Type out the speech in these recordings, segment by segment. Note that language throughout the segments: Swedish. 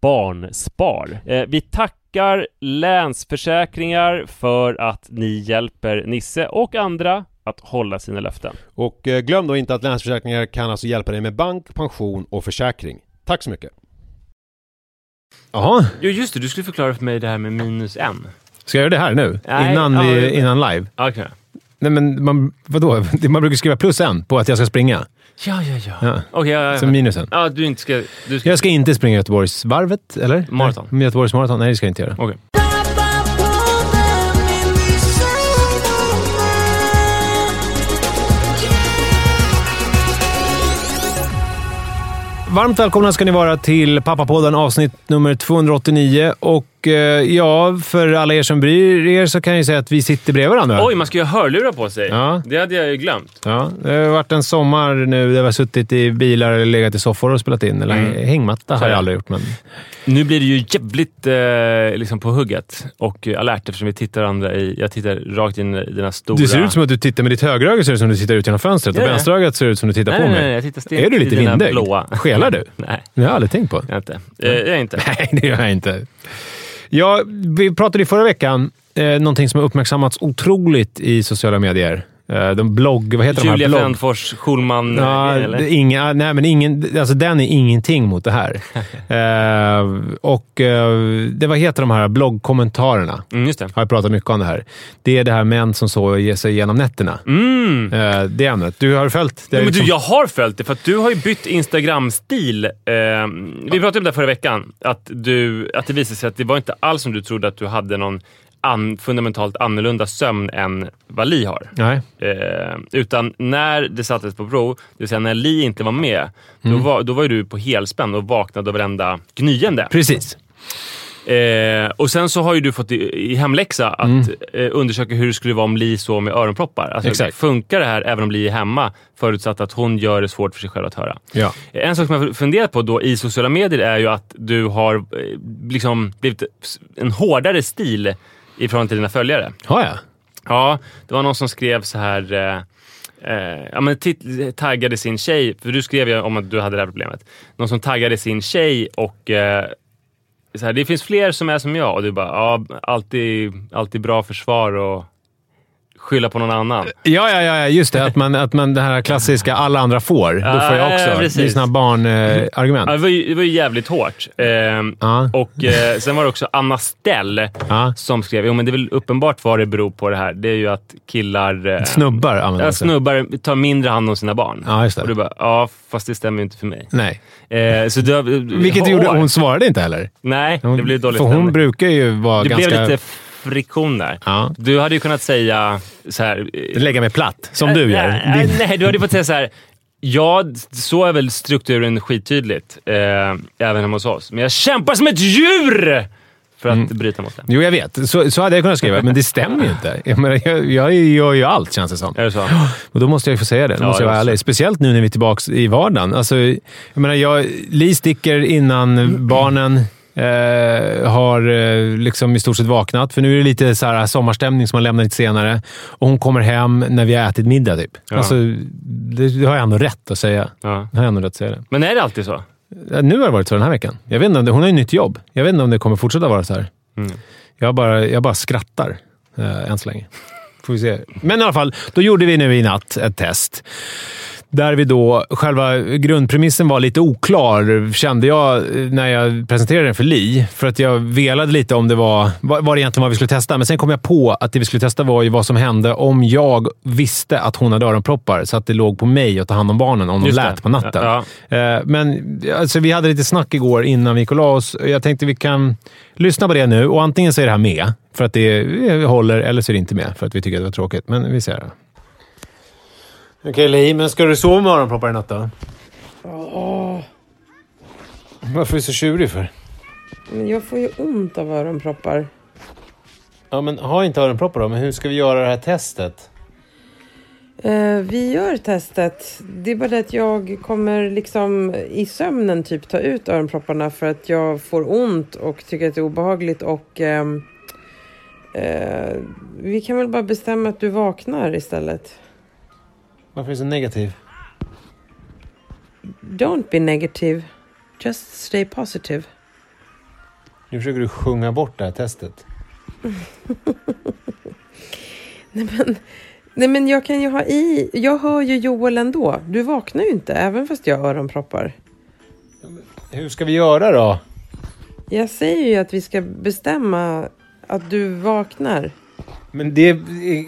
Barnspar. vi tackar tackar Länsförsäkringar för att ni hjälper Nisse och andra att hålla sina löften. Och eh, glöm då inte att Länsförsäkringar kan alltså hjälpa dig med bank, pension och försäkring. Tack så mycket! Jaha. Jo just det, du skulle förklara för mig det här med minus en. Ska jag göra det här nu? Nej, innan, vi, innan live? Okej. Okay. Nej men man, vadå? Man brukar skriva plus en på att jag ska springa. Ja, ja, ja. ja. Okay, ja, ja. Så minusen. Ja, du inte ska, du ska... Jag ska inte springa Göteborgsvarvet, eller? Maraton. Göteborgs maraton? Nej, det ska jag inte göra. Okay. Varmt välkomna ska ni vara till Pappapodden avsnitt nummer 289 och ja, för alla er som bryr er så kan jag säga att vi sitter bredvid varandra. Oj, man ska ju ha hörlurar på sig. Ja. Det hade jag ju glömt. Ja, det har varit en sommar nu där vi har suttit i bilar eller legat i soffor och spelat in. Eller Mm. hängmatta har jag det. aldrig gjort, men... Nu blir det ju jävligt eh, liksom på hugget och eh, alert eftersom vi tittar andra i... Jag tittar rakt in i dina stora... Du ser ut som att du tittar med ditt högeröga ser ut som att du tittar ut genom fönstret Ja, och vänsterögat ser ut som att du tittar nej, på nej, mig. nej, jag tittar Är du lite vindögd? Skelar du? nej, Det har jag aldrig tänkt på. jag inte. Eh, jag inte. Nej, det gör jag inte. Ja, vi pratade i förra veckan eh, någonting som har uppmärksammats otroligt i sociala medier. Eh, de blogg... Vad heter de Julia här blogg... Frändfors, Schulman, Ja, eller? det är inga, nej, men ingen, alltså den är ingenting mot det här. eh, och eh, det, vad heter de här bloggkommentarerna? Mm, just det. Har jag pratat mycket om det här. Det är det här män som så ger sig igenom nätterna. Mm. Eh, det ämnet. Du har följt det? Ja, men du, liksom- jag har följt det, för att du har ju bytt Instagram-stil. Eh, vi pratade om det förra veckan, att, du, att det visade sig att det var inte alls som du trodde att du hade någon an, fundamentalt annorlunda sömn än vad Li har. Nej. Eh, utan när det sattes på prov, det vill säga när Li inte var med, då, var, då var ju du på helspänn och vaknade av varenda gnyende. Precis. Eh, och sen så har ju du fått i, i hemläxa att eh, undersöka hur det skulle vara om Li sov med öronproppar. Alltså, Exakt. Funkar det här även om Li är hemma, förutsatt att hon gör det svårt för sig själv att höra? Ja. Eh, En sak som jag funderat på då i sociala medier är ju att du har eh, liksom blivit en hårdare stil i förhållande till dina följare. Har jag? Ja, det var någon som skrev så här... Eh, eh, ja, men taggade sin tjej, för du skrev ju om att du hade det här problemet. Någon som taggade sin tjej och eh, så här, det finns fler som är som jag. Och du bara, ja, alltid, alltid bra försvar och skylla på någon annan. Ja, ja, ja, just det. Att man, att man det här klassiska alla andra får. Då får jag ja, också. precis. det är sådana barnargument. Ja, det, var ju, det var ju jävligt hårt. Eh, Ja. Och eh, sen var det också Anna Stell Ja. som skrev, jo men det är väl uppenbart vad det beror på det här. Det är ju att killar... Eh, Snubbar använder Ja, det. snubbar tar mindre hand om sina barn. Ja, just det. Och du bara, ja fast det stämmer ju inte för mig. Nej. Eh, så du, har- Vilket hår. gjorde, hon svarade inte heller. Nej, Hon, det blev dålig För hon stämning. brukar ju vara Det ganska... blev lite friktion där. Ja. Du hade ju kunnat säga så här... eh, Lägga mig platt, som du gör. Nej, Din... nej, du hade fått säga så här. Ja, så är väl strukturen skittydligt, eh, även hemma hos oss. Men jag kämpar som ett djur för att Mm. bryta mot det. Jo, jag vet. Så, så hade jag kunnat skriva, men det stämmer ju inte. Jag, menar, jag, jag gör ju allt, känns det som. Är det så? Och då måste jag ju få säga det. Då Ja, måste jag vara ärlig. Speciellt nu när vi är tillbaka i vardagen. Alltså, jag menar, jag, Li sticker innan barnen eh, har eh, liksom i stort sett vaknat. För nu är det lite så här sommarstämning som man lämnar lite senare. Och hon kommer hem när vi har ätit middag, typ. Ja. Alltså, det, det har jag ändå rätt att säga. Ja. Det har jag ändå rätt att säga det. Men är det alltid så? Ja, Nu har det varit så den här veckan. Jag vet inte hon har ju nytt jobb. Jag vet inte om det kommer fortsätta vara så här. Mm. Jag, bara, jag bara skrattar eh, än så länge. Får vi se. Men i alla fall, då gjorde vi nu i natt ett test. Där vi då, själva grundpremissen var lite oklar, kände jag eh, när jag presenterade den för Li. För att jag velade lite om det var, vad, vad det egentligen var vi skulle testa. Men sen kom jag på att det vi skulle testa var ju vad som hände om jag visste att hon hade öronproppar, så att det låg på mig att ta hand om barnen om de Just lät det. på natten. Ja. Eh, Men alltså, vi hade lite snack igår innan vi gick och la oss. Jag tänkte vi kan lyssna på det nu och antingen så är det här med, för att det eh, håller, eller så är det inte med, för att vi tycker att det var tråkigt. Men vi ser det. Okej, okay, Li, men ska du sova med öronproppar i natt då? Varför är du så tjurig för? Men jag får ju ont av öronproppar. Ja, men ha inte öronproppar då, men hur ska vi göra det här testet? Eh, vi gör testet. Det är bara det att jag kommer liksom i sömnen typ ta ut öronpropparna för att jag får ont och tycker att det är obehagligt och ehm, eh, vi kan väl bara bestämma att du vaknar istället. Varför är du så negativ? Don't be negative. Just stay positive. Nu försöker du sjunga bort det här testet. Nej men, nej men jag kan ju ha i... Jag hör ju Joel ändå. Du vaknar ju inte även fast jag har öronproppar. Hur ska vi göra då? Jag säger ju att vi ska bestämma att du vaknar. Men det är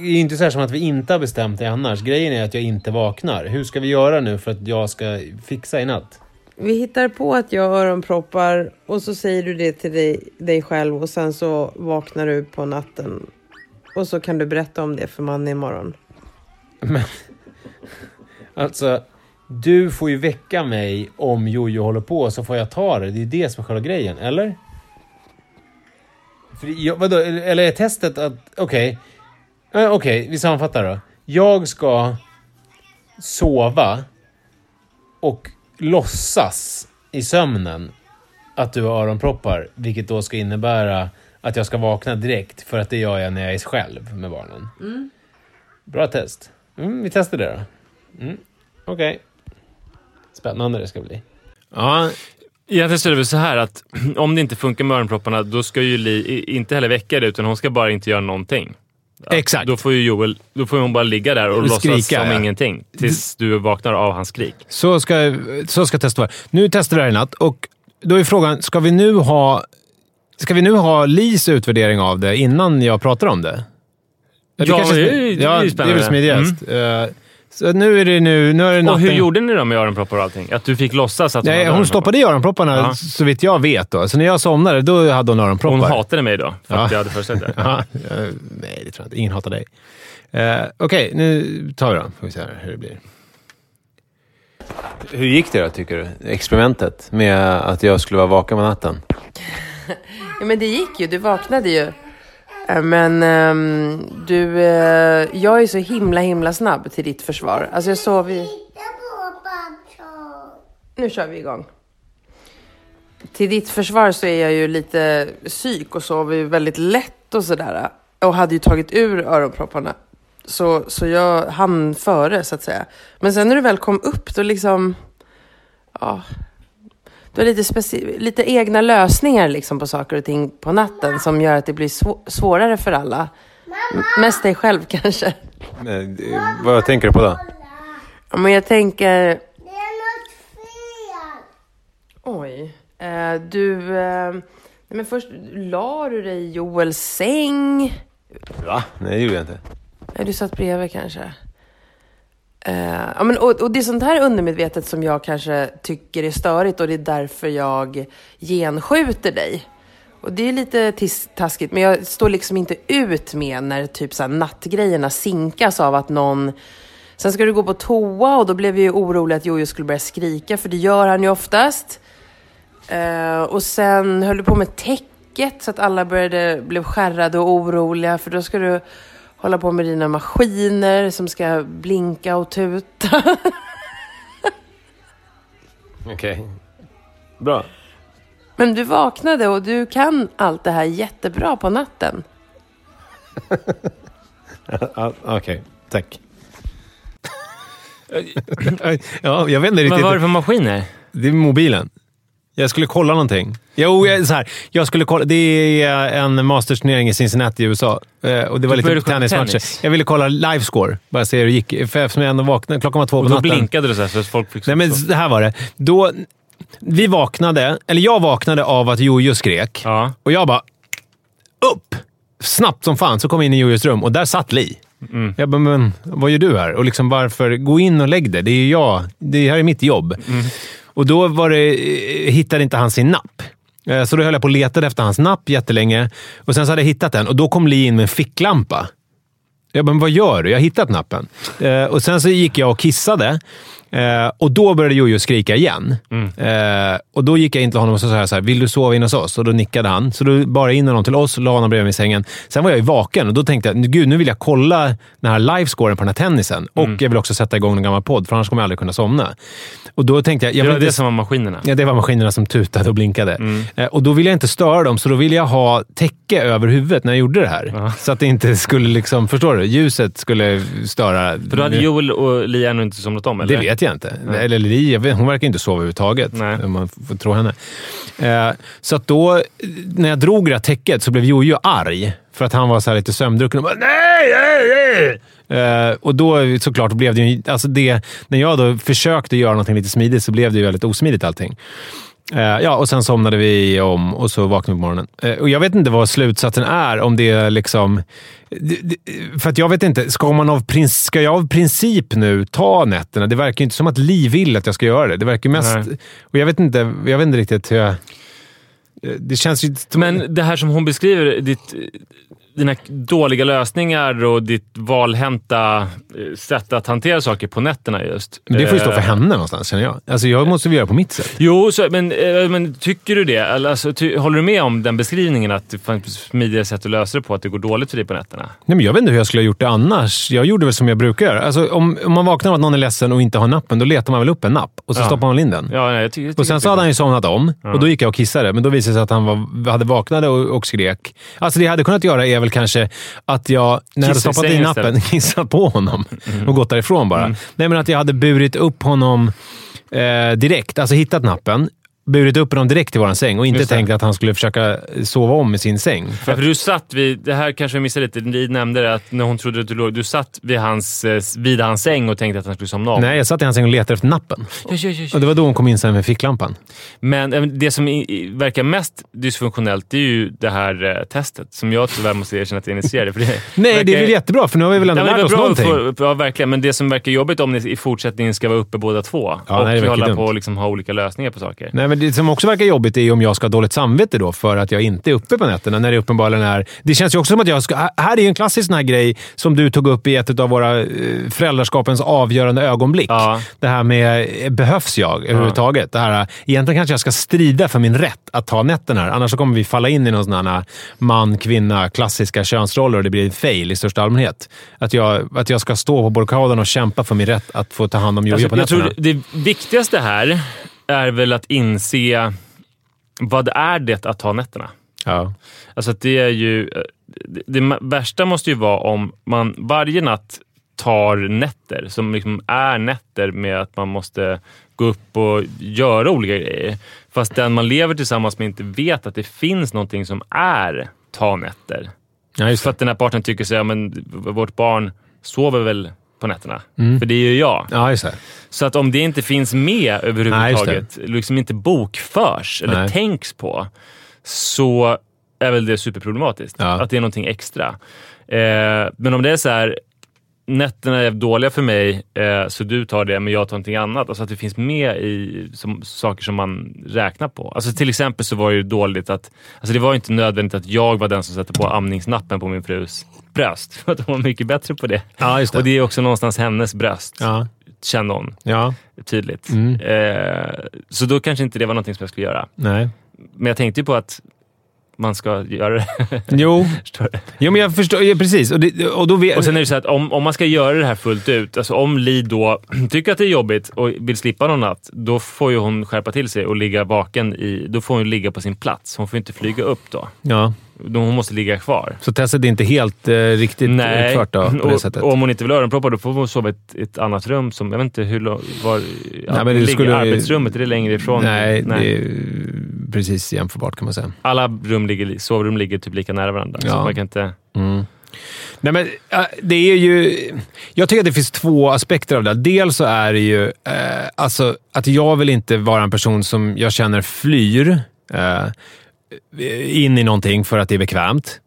ju inte så här som att vi inte har bestämt det annars. Grejen är att jag inte vaknar. Hur ska vi göra nu för att jag ska fixa i natt? Vi hittar på att jag har öronproppar och så säger du det till dig, dig själv och sen så vaknar du på natten. Och så kan du berätta om det för man imorgon. Alltså, du får ju väcka mig om Jojo håller på så får jag ta det. Det är det som är själva grejen, eller? För jag, vadå, eller är testet att... Okej. Okay. Okej, vi sammanfattar då. Jag ska sova och låtsas i sömnen att du har öronproppar, vilket då ska innebära att jag ska vakna direkt, för att det gör jag när jag är själv med barnen. Mm. Bra test. Mm, vi testar det då. Mm. Okej. Okay. Spännande det ska bli. Ja, Egentligen så är det väl så här att om det inte funkar med öronpropparna, då ska ju Li inte heller väcka det, utan hon ska bara inte göra någonting. Exakt. Då får ju Joel, då får hon bara ligga där och, och låtsas skrika, som ja. ingenting tills du vaknar av hans skrik. Så ska, så ska testet vara. Nu testar vi det här i natt och då är frågan, ska vi nu ha Ska vi nu ha Lis utvärdering av det innan jag pratar om det? Ja, det, kanske, det, är, det, är, ja, det är väl smidigast. Mm. Uh, så nu är det nu, nu är det natten. Och hur gjorde ni då med öronproppar och allting? Att du fick låtsas att hon Nej, hade hon stoppade i öronpropparna ja. så vitt jag vet. Då. Så när jag somnade, då hade hon öronproppar. Hon hatade mig då? För ja. att jag hade försett det? Ja. Nej, det tror jag inte. Ingen hatar dig. Uh, Okej, okay, nu tar vi då. Får vi se hur det blir. Hur gick det då, tycker du? Experimentet med att jag skulle vara vaken på natten? ja, men det gick ju. Du vaknade ju. Eh, men um, du, uh, jag är så himla himla snabb till ditt försvar. Alltså jag sov i... Nu kör vi igång. Till ditt försvar så är jag ju lite psyk och sover ju väldigt lätt och sådär. Och hade ju tagit ur öronpropparna. Så, så jag hann före så att säga. Men sen när du väl kom upp då liksom... Ja, du har lite, lite egna lösningar liksom på saker och ting på natten som gör att det blir sv svårare för alla. M mest dig själv kanske. Men, vad tänker du på då? Ja, men jag tänker... Det är något fel. Oj. Eh, du... Eh, men först la du dig i Joels säng. Va? Nej, det gjorde jag inte. Du satt bredvid kanske. Uh, ja, men, och, och, det är sånt här undermedvetet som jag kanske tycker är störigt och det är därför jag genskjuter dig. Och det är lite taskigt, men jag står liksom inte ut med när typ så här, nattgrejerna sinkas av att någon... Sen ska du gå på toa och då blev vi ju oroliga att Jojo skulle börja skrika, för det gör han ju oftast. Uh, och sen höll du på med täcket så att alla började, blev skärrade och oroliga, för då ska du hålla på med dina maskiner som ska blinka och tuta. Okej. Okay. Bra. Men du vaknade och du kan allt det här jättebra på natten. Okej, okay. tack. ja, jag vet inte riktigt. Vad var det för maskiner? Det är mobilen. Jag skulle kolla någonting. Jo, jag, så här, jag skulle kolla. Det är en mastersturnering i Cincinnati i USA. Eh, och det var lite tennismatcher. Tennis. Jag ville kolla livescore. Bara se hur det gick. För eftersom jag ändå vaknade. Klockan var två på natten. Och då blinkade du så här så folk fick... Nej, men det här var det. Då, vi vaknade, eller jag vaknade av att Jojo skrek. Ja. Och jag bara... Upp! Snabbt som fan så kom jag in i Jojos rum och där satt Li. Mm. Jag bara, men vad gör du här? Och liksom varför? Gå in och lägg det. Det är jag. Det här är mitt jobb. Mm. Och då var det, eh, hittade inte han sin napp. Eh, så då höll jag på och letade efter hans napp jättelänge. Och sen så hade jag hittat den och då kom Li in med en ficklampa. Jag bara, men vad gör du? Jag har hittat nappen. Eh, och sen så gick jag och kissade. Eh, och då började Jojo skrika igen. Mm. Eh, och då gick jag in till honom och sa så här, vill du sova in hos oss? Och då nickade han. Så då bar jag in honom till oss och la honom bredvid mig i sängen. Sen var jag ju vaken och då tänkte jag, gud nu vill jag kolla den här livescoren på den här tennisen. Och mm. jag vill också sätta igång en gammal podd, för annars kommer jag aldrig kunna somna. Och då tänkte jag... jag det var det som var maskinerna? Ja, det var maskinerna som tutade och blinkade. Mm. Eh, och då ville jag inte störa dem, så då ville jag ha täcke över huvudet när jag gjorde det här. Uh Så att det inte skulle, liksom, förstår du? Ljuset skulle störa. För då hade Joel och Li ännu inte somnat om, eller? Det vet jag inte. Eller eller Li, hon verkar inte sova överhuvudtaget. Nej. Om man får tro henne. Eh, så att då, när jag drog det här täcket så blev Jojo arg. För att han var så lite sömndrucken och bara nej, nej, nej. Eh, och då såklart blev det ju... Alltså det, när jag då försökte göra något lite smidigt så blev det ju väldigt osmidigt allting. Uh, ja, och sen somnade vi om och så vaknade vi på morgonen. Uh, och jag vet inte vad slutsatsen är, om det är liksom... För att jag vet inte, ska, man av prins, ska jag av princip nu ta nätterna? Det verkar inte som att Li vill att jag ska göra det. Det verkar mest... Nej. Och jag vet inte, jag vet inte riktigt hur jag... Det känns ju... Men det här som hon beskriver, ditt dina dåliga lösningar och ditt valhänta eh, sätt att hantera saker på nätterna just. Men det får ju stå för Eh, henne någonstans, känner jag. Alltså, jag måste väl göra på mitt sätt. Jo, så, men, eh, men tycker du det? Alltså, ty, håller du med om den beskrivningen att det fanns smidigare sätt att lösa det på, att det går dåligt för dig på nätterna? Nej, men jag vet inte hur jag skulle ha gjort det annars. Jag gjorde väl som jag brukar. Alltså, om, om man vaknar av att någon är ledsen och inte har nappen, då letar man väl upp en napp och så Ja. stoppar man in den. Ja, nej, jag tycker, jag tycker Och sen så hade han ju somnat om och då gick jag och kissade, men då visade det sig att han var, hade vaknade och, och skrek. Alltså det jag hade kunnat göra är väl kanske att jag, när jag hade stoppat in nappen, kissat på honom och gått därifrån bara. Nej, men att jag hade burit upp honom eh, direkt. Alltså hittat nappen, burit upp honom direkt till våran säng och inte Just det. tänkt att han skulle försöka sova om i sin säng. Ja, för du satt vid, det här kanske jag missade lite, ni nämnde det att när hon trodde att du låg, du satt vid hans, eh, vid hans säng och tänkte att han skulle somna om. Nej, jag satt i hans säng och letade efter nappen. Ja, ja, ja, Och det var då hon kom in sen med ficklampan. Men eh, det som i, verkar mest dysfunktionellt, det är ju det här eh, testet som jag tyvärr måste erkänna att jag initierade. För det Nej, verkar- det är väl jättebra, för nu har vi väl ändå Ja, lärt oss bra någonting. för, ja, verkligen. Men det som verkar jobbigt om ni i fortsättningen ska vara uppe båda två och nej, hålla på och liksom ha olika lösningar på saker. Nej, men det som också verkar jobbigt är om jag ska ha dåligt samvete då för att jag inte är uppe på nätterna när det uppenbarligen är... Det känns ju också som att jag ska... Här är ju en klassisk sån här grej som du tog upp i ett av våra eh, föräldraskapens avgörande ögonblick. Ja. Det här med, eh, behövs jag överhuvudtaget? Det här, egentligen kanske jag ska strida för min rätt att ta nätterna här. Annars kommer vi falla in i någon sån här man, kvinna, klassiska könsroller och det blir en fail i största allmänhet. Att jag, att jag ska stå på barrikaden och kämpa för min rätt att få ta hand om Jojo Alltså, på jag nätterna. tror det viktigaste här är väl att inse vad är det att ta nätterna? Ja. Alltså att det är ju... Det, det värsta måste ju vara om man varje natt tar nätter som liksom är nätter med att man måste gå upp och göra olika grejer. Fast den man lever tillsammans med inte vet att det finns någonting som är ta nätter. Ja, just För att den här partnern tycker sig, ja, men vårt barn sover väl på nätterna. För det är ju jag. Ja. Så att om det inte finns med överhuvudtaget, liksom inte bokförs eller Nej. tänks på, så är väl det superproblematiskt. Ja. Att det är någonting extra. Eh, men om det är så här, nätterna är dåliga för mig, eh, så du tar det, men jag tar någonting annat. Alltså att det finns med i som, saker som man räknar på. Alltså till exempel så var det ju dåligt att, alltså det var ju inte nödvändigt att jag var den som satte på amningsnappen på min frus bröst. För att hon var mycket bättre på det. Ja, det. Och det är också någonstans hennes bröst, Ja. kände hon Ja. tydligt. Mm. Eh, så då kanske inte det var någonting som jag skulle göra. Nej. Men jag tänkte ju på att man ska göra det. Jo, jo men jag förstår. Ja, precis. Och, det, och då vet... Och sen är det så att om, om man ska göra det här fullt ut, alltså om Li då tycker att det är jobbigt och vill slippa någon natt, då får ju hon skärpa till sig och ligga vaken i, då får hon ligga på sin plats. Hon får inte flyga upp då. ja. Hon måste ligga kvar. Så testet är inte helt eh, riktigt utfört då, på det sättet? och om hon inte vill ha öronproppar då får hon sova i ett, ett annat rum som, jag vet inte hur långt, var men det ligger skulle- arbetsrummet, är det längre ifrån? Nej, det är precis jämförbart kan man säga. Alla rum ligger, sovrum ligger typ lika nära varandra. Så Ja. man kan inte... Nej, men, det är ju... Jag tycker att det finns två aspekter av det. Dels så är det ju eh, alltså, att jag vill inte vara en person som jag känner flyr eh, in i någonting för att det är bekvämt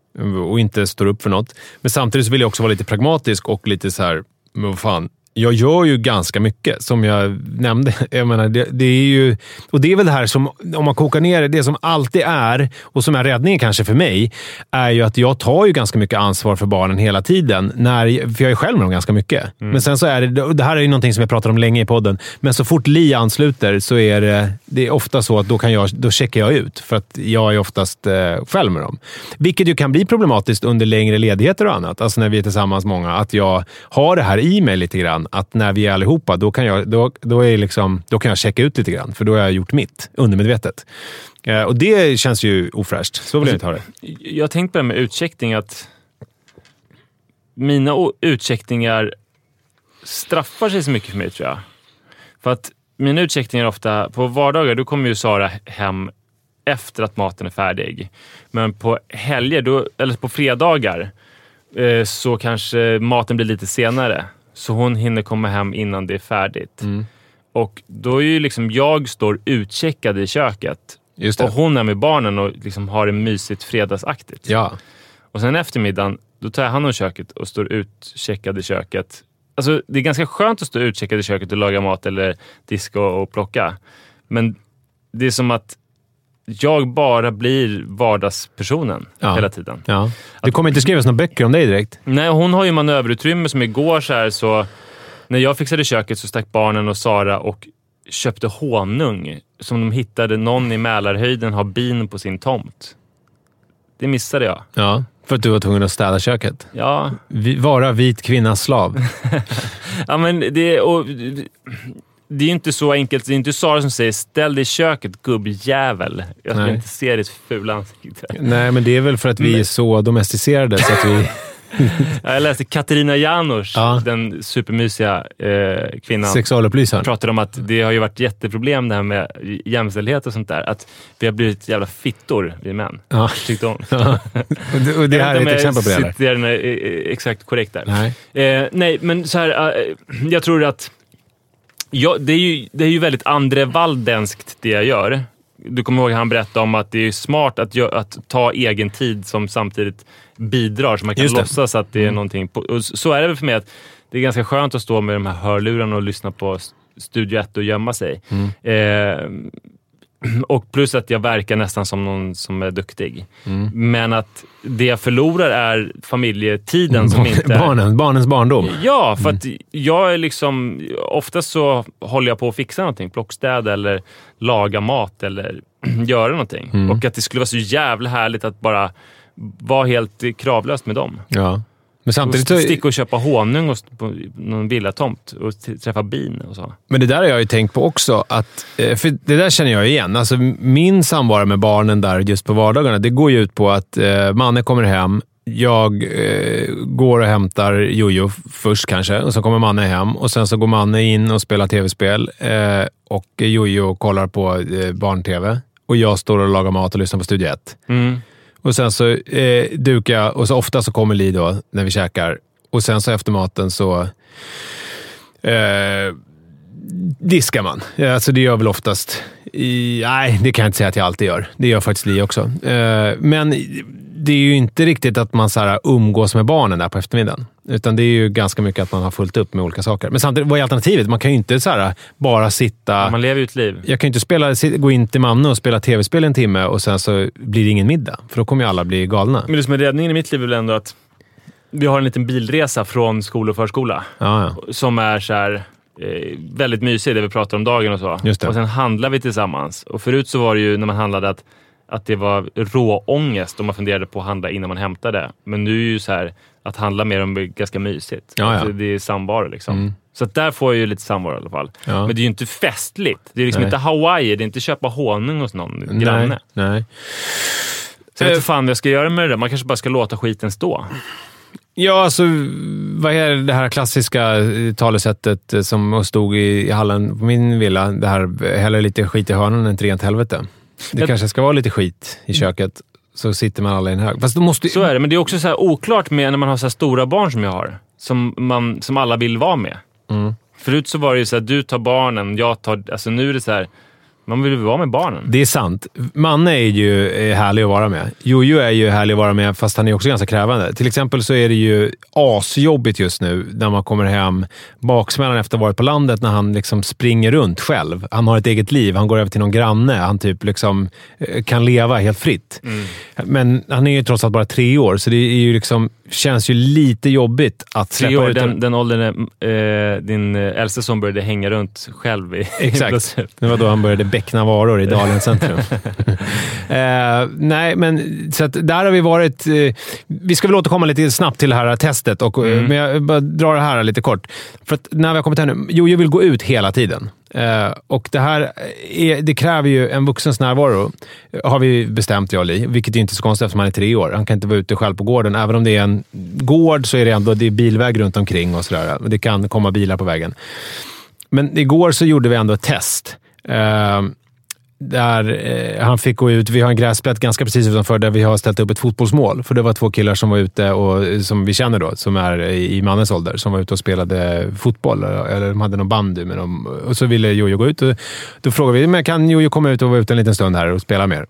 och inte står upp för något. Men samtidigt så vill jag också vara lite pragmatisk och lite så här, men vad fan, jag gör ju ganska mycket, som jag nämnde. Jag menar, det, det är ju, och det är väl det här som, om man kokar ner det, som alltid är, och som är räddningen kanske för mig, är ju att jag tar ju ganska mycket ansvar för barnen hela tiden. När, för jag är själv med dem ganska mycket. Men sen så är det, det här är ju någonting som jag pratar om länge i podden, men så fort Li ansluter så är det, det är ofta så att då, kan jag, då checkar jag ut, för att jag är oftast eh, själv med dem. Vilket ju kan bli problematiskt under längre ledigheter och annat. Alltså när vi är tillsammans många. Att jag har det här i mig lite grann. Att när vi är allihopa, då kan jag, då, då är liksom, då kan jag checka ut lite grann. För då har jag gjort mitt, undermedvetet. Eh, och det känns ju ofräscht. Så vill jag inte ha det. Jag har tänkt på det här med utcheckning, att mina utcheckningar straffar sig så mycket för mig tror jag. För att mina utcheckningar ofta, på vardagar, då kommer ju Sara hem efter att maten är färdig. Men på helger, då, eller på fredagar, eh, så kanske maten blir lite senare. Så hon hinner komma hem innan det är färdigt. Och då är ju liksom jag står utcheckad i köket och hon är med barnen och liksom har det mysigt fredagsaktigt. Ja. Och sen eftermiddagen, då tar jag hand om köket och står utcheckad i köket. Alltså, det är ganska skönt att stå utcheckad i köket och laga mat eller diska och, och plocka. Men det är som att jag bara blir vardagspersonen Ja. hela tiden. Ja. Det kommer inte skrivas några böcker om dig direkt. Nej, hon har ju manöverutrymme som igår så här så... När jag fixade köket så stack barnen och Sara och köpte honung som de hittade någon i Mälarhöjden har bin på sin tomt. Det missade jag. Ja, för att du var tvungen att städa köket. Ja, Vara vit kvinnas slav. ja men det, och, det är ju inte så enkelt. Det är inte Sara som säger “ställ dig i köket gubbjävel”. Jag Nej. inte se ditt fula ansikte. Nej, men det är väl för att vi är så domesticerade så att vi... Ja, Jag läste Katarina Janouch, Ja. den supermysiga eh, kvinnan. Sexualupplysaren. pratade om att det har ju varit jätteproblem det här med jämställdhet och sånt där. Att vi har blivit jävla fittor, vi män. Ja. Tyckte hon. Ja. Och det, och det Jag här är ett exempel på det, den är, eh, exakt korrekt där. Nej. Eh, nej, men så här, eh, jag tror att ja, det, är ju, det är ju väldigt Andre Waldenskt det jag gör. Du kommer ihåg han berättade om att det är smart att, gö- att ta egen tid som samtidigt bidrar, så man kan Just det. låtsas att det är någonting. På, och så är det väl för mig, att det är ganska skönt att stå med de här hörlurarna och lyssna på Studio 1 och gömma sig. Eh, och plus att jag verkar nästan som någon som är duktig. Men att det jag förlorar är familjetiden som inte är... Barnen, barnens barndom. Ja, för att jag är liksom... Oftast så håller jag på att fixa någonting. Plockstäda eller laga mat eller göra någonting. Och att det skulle vara så jävla härligt att bara vara helt kravlöst med dem. Ja. Men Och samtidigt så... sticka och köpa honung hos- på någon villatomt och träffa bin och så. Men det där har jag ju tänkt på också. Att, eh, för det där känner jag igen. Alltså, min samvaro med barnen där just på vardagarna, det går ju ut på att eh, Manne kommer hem, jag eh, går och hämtar Jojo först kanske och så kommer Manne hem och sen så går Manne in och spelar tv-spel eh, och Jojo kollar på eh, barn-tv och jag står och lagar mat och lyssnar på Studio 1. Mm. Och sen så eh, dukar jag och så ofta så kommer Li då när vi käkar. Och sen så efter maten så eh, diskar man. Eh, alltså det gör väl oftast... I, nej, det kan jag inte säga att jag alltid gör. Det gör faktiskt Li också. Eh, men det är ju inte riktigt att man så här, umgås med barnen där på eftermiddagen. Utan det är ju ganska mycket att man har fullt upp med olika saker. Men samtidigt, vad är alternativet? Man kan ju inte så här, bara sitta... Man lever ju ett liv. Jag kan ju inte spela, gå in till Manne och spela tv-spel en timme och sen så blir det ingen middag. För då kommer ju alla bli galna. Men det som är räddningen i mitt liv är väl ändå att vi har en liten bilresa från skola och förskola. Ja, ja. som är så här, eh, väldigt mysig, det vi pratar om dagen och så. Och sen handlar vi tillsammans. Och förut så var det ju när man handlade att, att det var råångest om man funderade på att handla innan man hämtade. Men nu är ju så här, att handla med dem är ganska mysigt. Ja, ja. Alltså, det är samvaro liksom. Mm. Så där får jag ju lite samvaro i alla fall. Ja. Men det är ju inte festligt. Det är liksom Nej. inte Hawaii, det är inte köpa honung hos någon granne. Nej, nej. Så jag vet inte fan vad jag ska göra med det där. Man kanske bara ska låta skiten stå. Ja, alltså vad är det här klassiska eh, talesättet eh, som stod i, hallen på min villa? Det här, eh, hellre lite skit i hörnan än ett rent helvete. Det kanske ska vara lite skit i köket, så sitter man alla i en hög. Fast då måste Så är det, men det är också så oklart med när man har så här stora barn som jag har. Som, man, som alla vill vara med. Mm. Förut så var det ju så här, du tar barnen, jag tar... Alltså nu är det så här, man vill ju vara med barnen. Det är sant. Manne är ju eh, härlig att vara med. Jojo är ju härlig att vara med, fast han är också ganska krävande. Till exempel så är det ju asjobbigt just nu när man kommer hem, baksmällan efter att ha varit på landet, när han liksom springer runt själv. Han har ett eget liv. Han går över till någon granne. Han typ liksom eh, kan leva helt fritt. Men han är ju trots allt bara tre år, så det är ju liksom, känns ju lite jobbigt att släppa år, ut den, den åldern eh, din eh, äldste son började hänga runt själv i Exakt. Det var då han började beckna varor i Dalens centrum. eh, nej, men så att där har vi varit... Eh, vi ska väl återkomma lite snabbt till det här testet, och, eh, men jag bara drar det här lite kort. För att när vi har kommit här nu, Jojo vill gå ut hela tiden. Eh, och det här eh, är, det kräver ju en vuxens närvaro, eh, har vi bestämt jag och Li. Vilket är inte så konstigt eftersom han är tre år. Han kan inte vara ute själv på gården. Även om det är en gård så är det ändå det är bilväg runt omkring och sådär. Det kan komma bilar på vägen. Men igår så gjorde vi ändå ett test. Eh, där eh, han fick gå ut. Vi har en gräsplätt ganska precis utanför där vi har ställt upp ett fotbollsmål. För det var två killar som var ute, och, eh, som vi känner då, som är i i mannens ålder, som var ute och spelade fotboll. Eh, eller de hade någon bandy med dem. Och så ville Jojo gå ut. Och då frågade vi, men kan Jojo komma ut och vara ute en liten stund här och spela mer?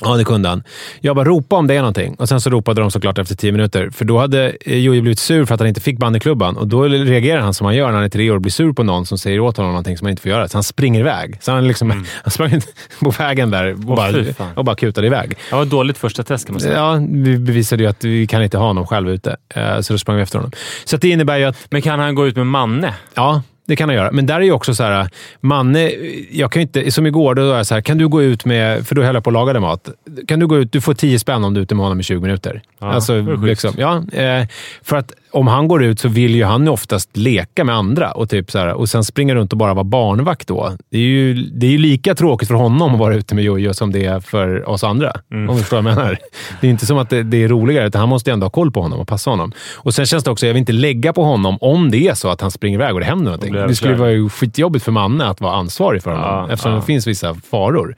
Ja, det kunde han. Jag bara ropa om det är någonting och sen så ropade de såklart efter tio minuter. För då hade Jojo blivit sur för att han inte fick bandyklubban och då reagerar han som han gör när han är tre år och blir sur på någon som säger åt honom någonting som han inte får göra. Så han springer iväg. Så han, liksom, Mm. han sprang på vägen där och, Åh, bara, och bara kutade iväg. Det var ett dåligt första test kan man säga. Ja, vi bevisade ju att vi kan inte ha honom själv ute, Eh, så då sprang vi efter honom. Så det innebär ju att Men kan han gå ut med Manne? Ja, det kan han göra. Men där är ju också så här, Manne, jag kan inte, som igår, då var jag så här, kan du gå ut med, för då höll jag på att laga mat. Kan du gå ut, du får 10 spänn om du är ute med honom i 20 minuter. Ja, alltså, liksom, ja, eh, för att om han går ut så vill ju han ju oftast leka med andra och, typ så här, och sen springa runt och bara vara barnvakt då. Det är ju, det är ju lika tråkigt för honom att vara ute med Jojo som det är för oss andra. Mm. Om du förstår vad jag menar. Det är inte som att det, det är roligare, utan han måste ju ändå ha koll på honom och passa honom. Och Sen känns det också, jag vill inte lägga på honom om det är så att han springer iväg och det händer någonting. Det skulle överkörd. vara ju skitjobbigt för Manne att vara ansvarig för honom, Ja, eftersom ja. det finns vissa faror.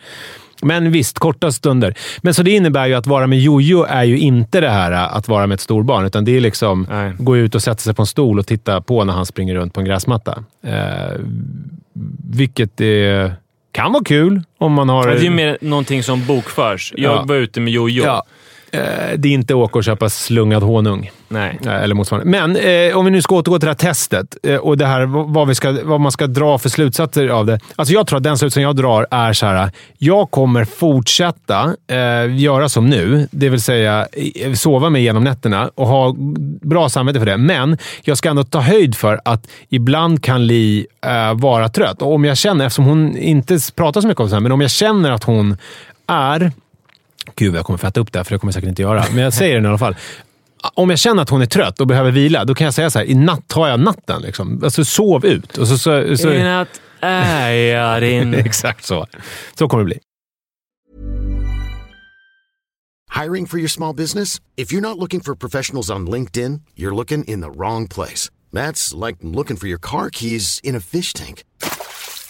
Men visst, korta stunder. Men så det innebär ju att vara med Jojo är ju inte det här äh, att vara med ett storbarn, utan det är liksom Nej. gå ut och sätta sig på en stol och titta på när han springer runt på en gräsmatta. Eh, vilket är, kan vara kul om man har... Det är ju mer någonting som bokförs. Jag Ja. var ute med Jojo. Ja. Eh, det är inte åka och köpa slungad honung. Nej. Eh, Eller motsvarande. Men eh, om vi nu ska återgå till det här testet eh, och det här, vad, vi ska, vad man ska dra för slutsatser av det. Alltså jag tror att den slutsatsen jag drar är så här. Jag kommer fortsätta eh, göra som nu, det vill säga sova mig igenom nätterna och ha bra samvete för det. Men jag ska ändå ta höjd för att ibland kan Li eh, vara trött. Och om jag känner, eftersom hon inte pratar så mycket om det här, men om jag känner att hon är Gud, jag kommer få äta upp det här, för det kommer jag säkert inte göra. Men jag säger det i alla fall. Om jag känner att hon är trött och behöver vila, då kan jag säga så här. I natt tar jag natten. Liksom. Alltså, sov ut. Och så, så, så, I natt är jag din... Exakt så. Så kommer det bli. Hiring for your small business? If you're not looking for professionals on LinkedIn, you're looking in the wrong place. That's like looking for your car keys in a fish tank.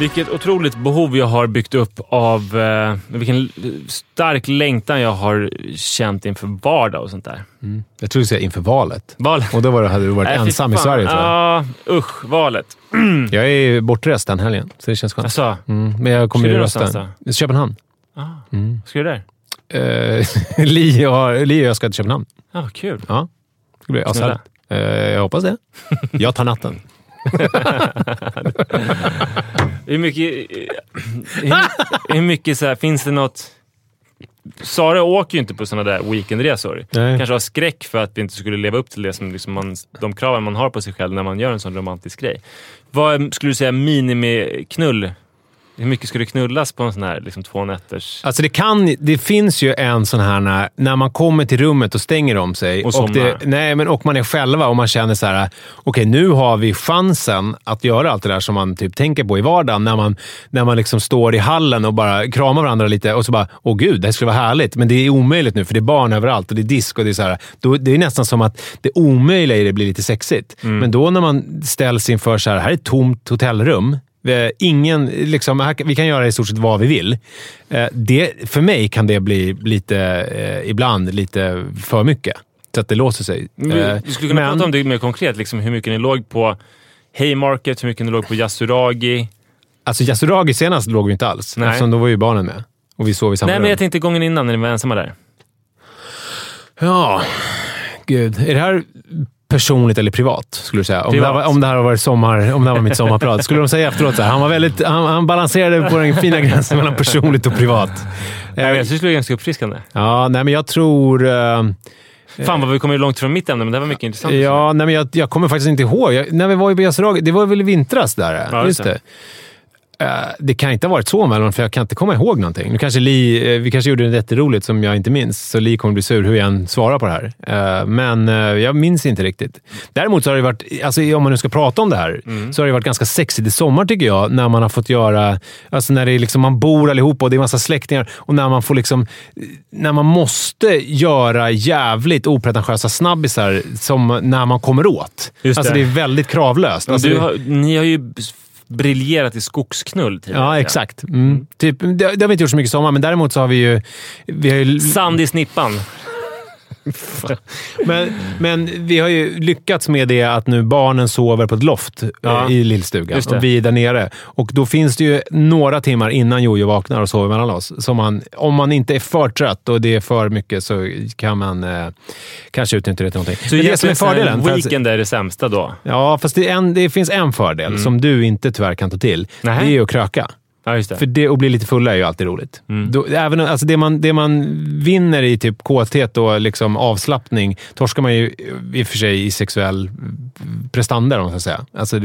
Vilket otroligt behov jag har byggt upp av... Eh, vilken stark längtan jag har känt inför vardag och sånt där. Jag tror du säger inför valet. Val. Och då var, hade du varit fy ensam i. Sverige, tror jag. Ja, usch. Valet. Jag är bortrest den helgen, så det känns skönt. Alltså, Mm, men jag kommer ju rösta. någonstans Köpenhamn. ska du där? Uh, Li, och, Li och jag ska till Köpenhamn. Ja, kul. Ja. Det ska bli ashärligt. Eh, jag hoppas det. Jag tar natten. Hur mycket... hur, hur mycket så här, finns det något... Sara åker ju inte på sådana där weekendresor. Nej. Kanske har skräck för att vi inte skulle leva upp till det som liksom man, de kraven man har på sig själv när man gör en sån romantisk grej. Vad skulle du säga minimiknull? Hur mycket ska det knullas på en sån här liksom, två nätters... Alltså det, kan, det finns ju en sån här när, när man kommer till rummet och stänger om sig. Och somnar. det, nej, men, och man är själva och man känner så här: okej nu har vi chansen att göra allt det där som man typ tänker på i vardagen. När man, när man liksom står i hallen och bara kramar varandra lite och så bara, åh gud, det här skulle vara härligt. Men det är omöjligt nu för det är barn överallt och det är disk och det är så här. Då, det är nästan som att det omöjliga i det blir lite sexigt. Men då när man ställs inför så här, här är ett tomt hotellrum. Vi- Ingen, liksom, här, vi kan göra i stort sett vad vi vill. Eh, Det, för mig kan det bli lite, eh, ibland lite för mycket. Så att det låser sig. Eh, Du skulle kunna men- prata om det mer konkret. Liksom, hur mycket ni låg på Haymarket, hur mycket ni låg på Yasuragi. Alltså Yasuragi senast låg vi inte alls, Nej. eftersom då var ju barnen med. Och vi sov i samma Nej, rum. men jag tänkte gången innan när ni var ensamma där. Ja, gud. Är det här personligt eller privat, skulle du säga? Om, det här, var- om det här varit sommar, om det här var mitt sommarprat. Skulle de säga efteråt så här, han, var väldigt, han, han balanserade på den fina gränsen mellan personligt och privat. Jag vet, så det vara ganska uppfriskande. Ja, nej, men jag tror... eh, Fan vad vi kommer långt från mitt ämne, men det här var mycket intressant. Ja, nej, men jag, jag kommer faktiskt inte ihåg. Jag, när vi var i Beasraget, det var väl i vintras där? Ja, just just det. Eh, det kan inte ha varit så mellan för jag kan inte komma ihåg någonting. Nu kanske Li, eh, vi kanske gjorde det jätteroligt som jag inte minns, så Li kommer bli sur hur jag än svarar på det här. Eh, men jag minns inte riktigt. Däremot så har det varit, alltså, om man nu ska prata om det här, så har det varit ganska sexigt i sommar tycker jag, när man har fått göra... Alltså när det är liksom, man bor allihopa och det är massa släktingar och när man får liksom... När man måste göra jävligt opretentiösa snabbisar som när man kommer åt. Just alltså det. det är väldigt kravlöst. Alltså, har, ni har ju briljerat i skogsknull tidigare. Ja, exakt. Mm. Typ, det, det har vi inte gjort så mycket sommar, men däremot så har vi ju... Vi har ju Sand i snippan. men, men vi har ju lyckats med det att nu barnen sover på ett loft Ja. eh, i lillstugan och vi är där nere. Och då finns det ju några timmar innan Jojo vaknar och sover mellan oss. Som man, om man inte är för trött och det är för mycket så kan man eh, kanske utnyttja det till någonting. Så men det som är fördelen... Weekend är det sämsta då? Ja, fast det, en, det finns en fördel som du inte tyvärr kan ta till. Nej. Det är ju att kröka. Ja, just det. För det, att bli lite fulla är ju alltid roligt. Då, även, alltså det, man, det man vinner i typ kåthet och liksom avslappning torskar man ju i och för sig i sexuell prestanda, om man ska säga. Alltså,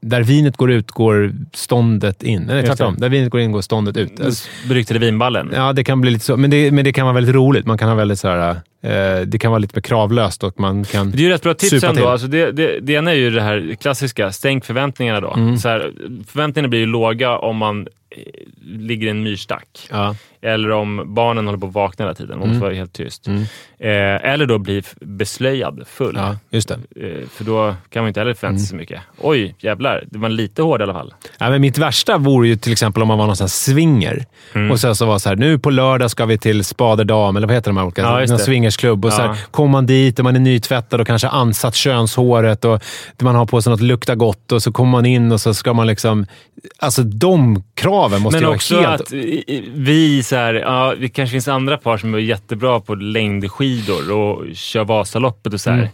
där vinet går ut går ståndet in. Nej, tvärtom. Där vinet går in går ståndet ut. Alltså, Beryktade vinballen. ja, det kan bli lite så. Men det, men det kan vara väldigt roligt. Man kan ha väldigt så här, det kan vara lite mer kravlöst och man kan... Det är ju rätt bra tips ändå. Alltså det, det, det ena är ju det här klassiska, stänk förväntningarna då. Mm. Så här, förväntningarna blir ju låga om man eh, ligger i en myrstack. Ja. Eller om barnen håller på att vakna hela tiden. Man måste vara helt tyst. Mm. Eh, eller då bli beslöjad, full. ja, just det. Eh, för då kan man inte heller förvänta sig så mycket. Oj, jävlar. Det var lite hård i alla fall. Ja, men mitt värsta vore ju till exempel om man var någonstans swinger. Mm. Och sen så var så här, nu på lördag ska vi till Spaderdam, eller vad heter de här olika? Ja, Någon swingersklubb. Och så här, kommer man dit och man är nytvättad och kanske ansatt könshåret och man har på sig något lukta gott och så kommer man in och så ska man liksom... Alltså de kraven måste Men ju också vara helt... att i- i- vi, så här, ja, det kanske finns andra par som är jättebra på längdskidor och kör Vasaloppet och så. Mm.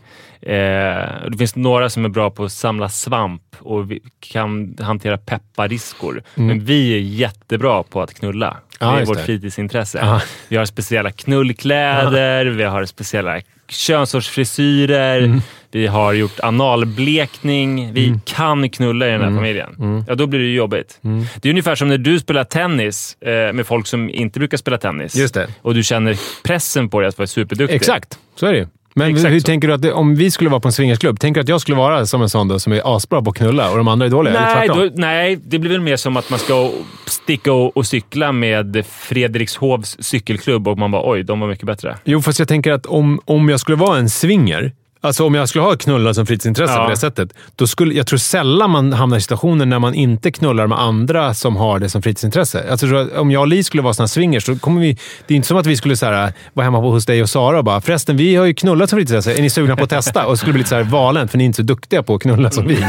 Eh, det finns några som är bra på att samla svamp och kan hantera pepparriskor. Men vi är jättebra på att knulla. Mm. Ja, det är vårt det. fritidsintresse. Ja. Vi har speciella knullkläder, vi har speciella könsårsfrisyrer, Mm. Vi har gjort analblekning. Vi kan knulla i den här Mm. familjen. Ja, då blir det ju jobbigt. Det är ungefär som när du spelar tennis eh, med folk som inte brukar spela tennis. Just det. Och du känner pressen på dig att vara superduktig. Exakt, så är det ju. Men Exakt hur så. tänker du att det, om vi skulle vara på en swingersklubb, tänker du att jag skulle vara som en sån då, som är asbra på att knulla och de andra är dåliga? Nej, då, nej, det blir väl mer som att man ska sticka och, och cykla med Fredrikshovs cykelklubb och man bara oj, de var mycket bättre. Jo, fast jag tänker att om, om jag skulle vara en swinger, alltså om jag skulle ha knulla som fritidsintresse Ja. på det sättet, då skulle, jag tror sällan man hamnar i situationer när man inte knullar med andra som har det som fritidsintresse. Alltså, om jag och Li skulle vara såna swingers, så kommer vi... Det är inte som att vi skulle så här, vara hemma hos dig och Sara och bara “Förresten, vi har ju knullat som fritidsintresse. Är ni sugna på att testa?” Och så skulle bli lite så här valent, för ni är inte så duktiga på att knulla som vi.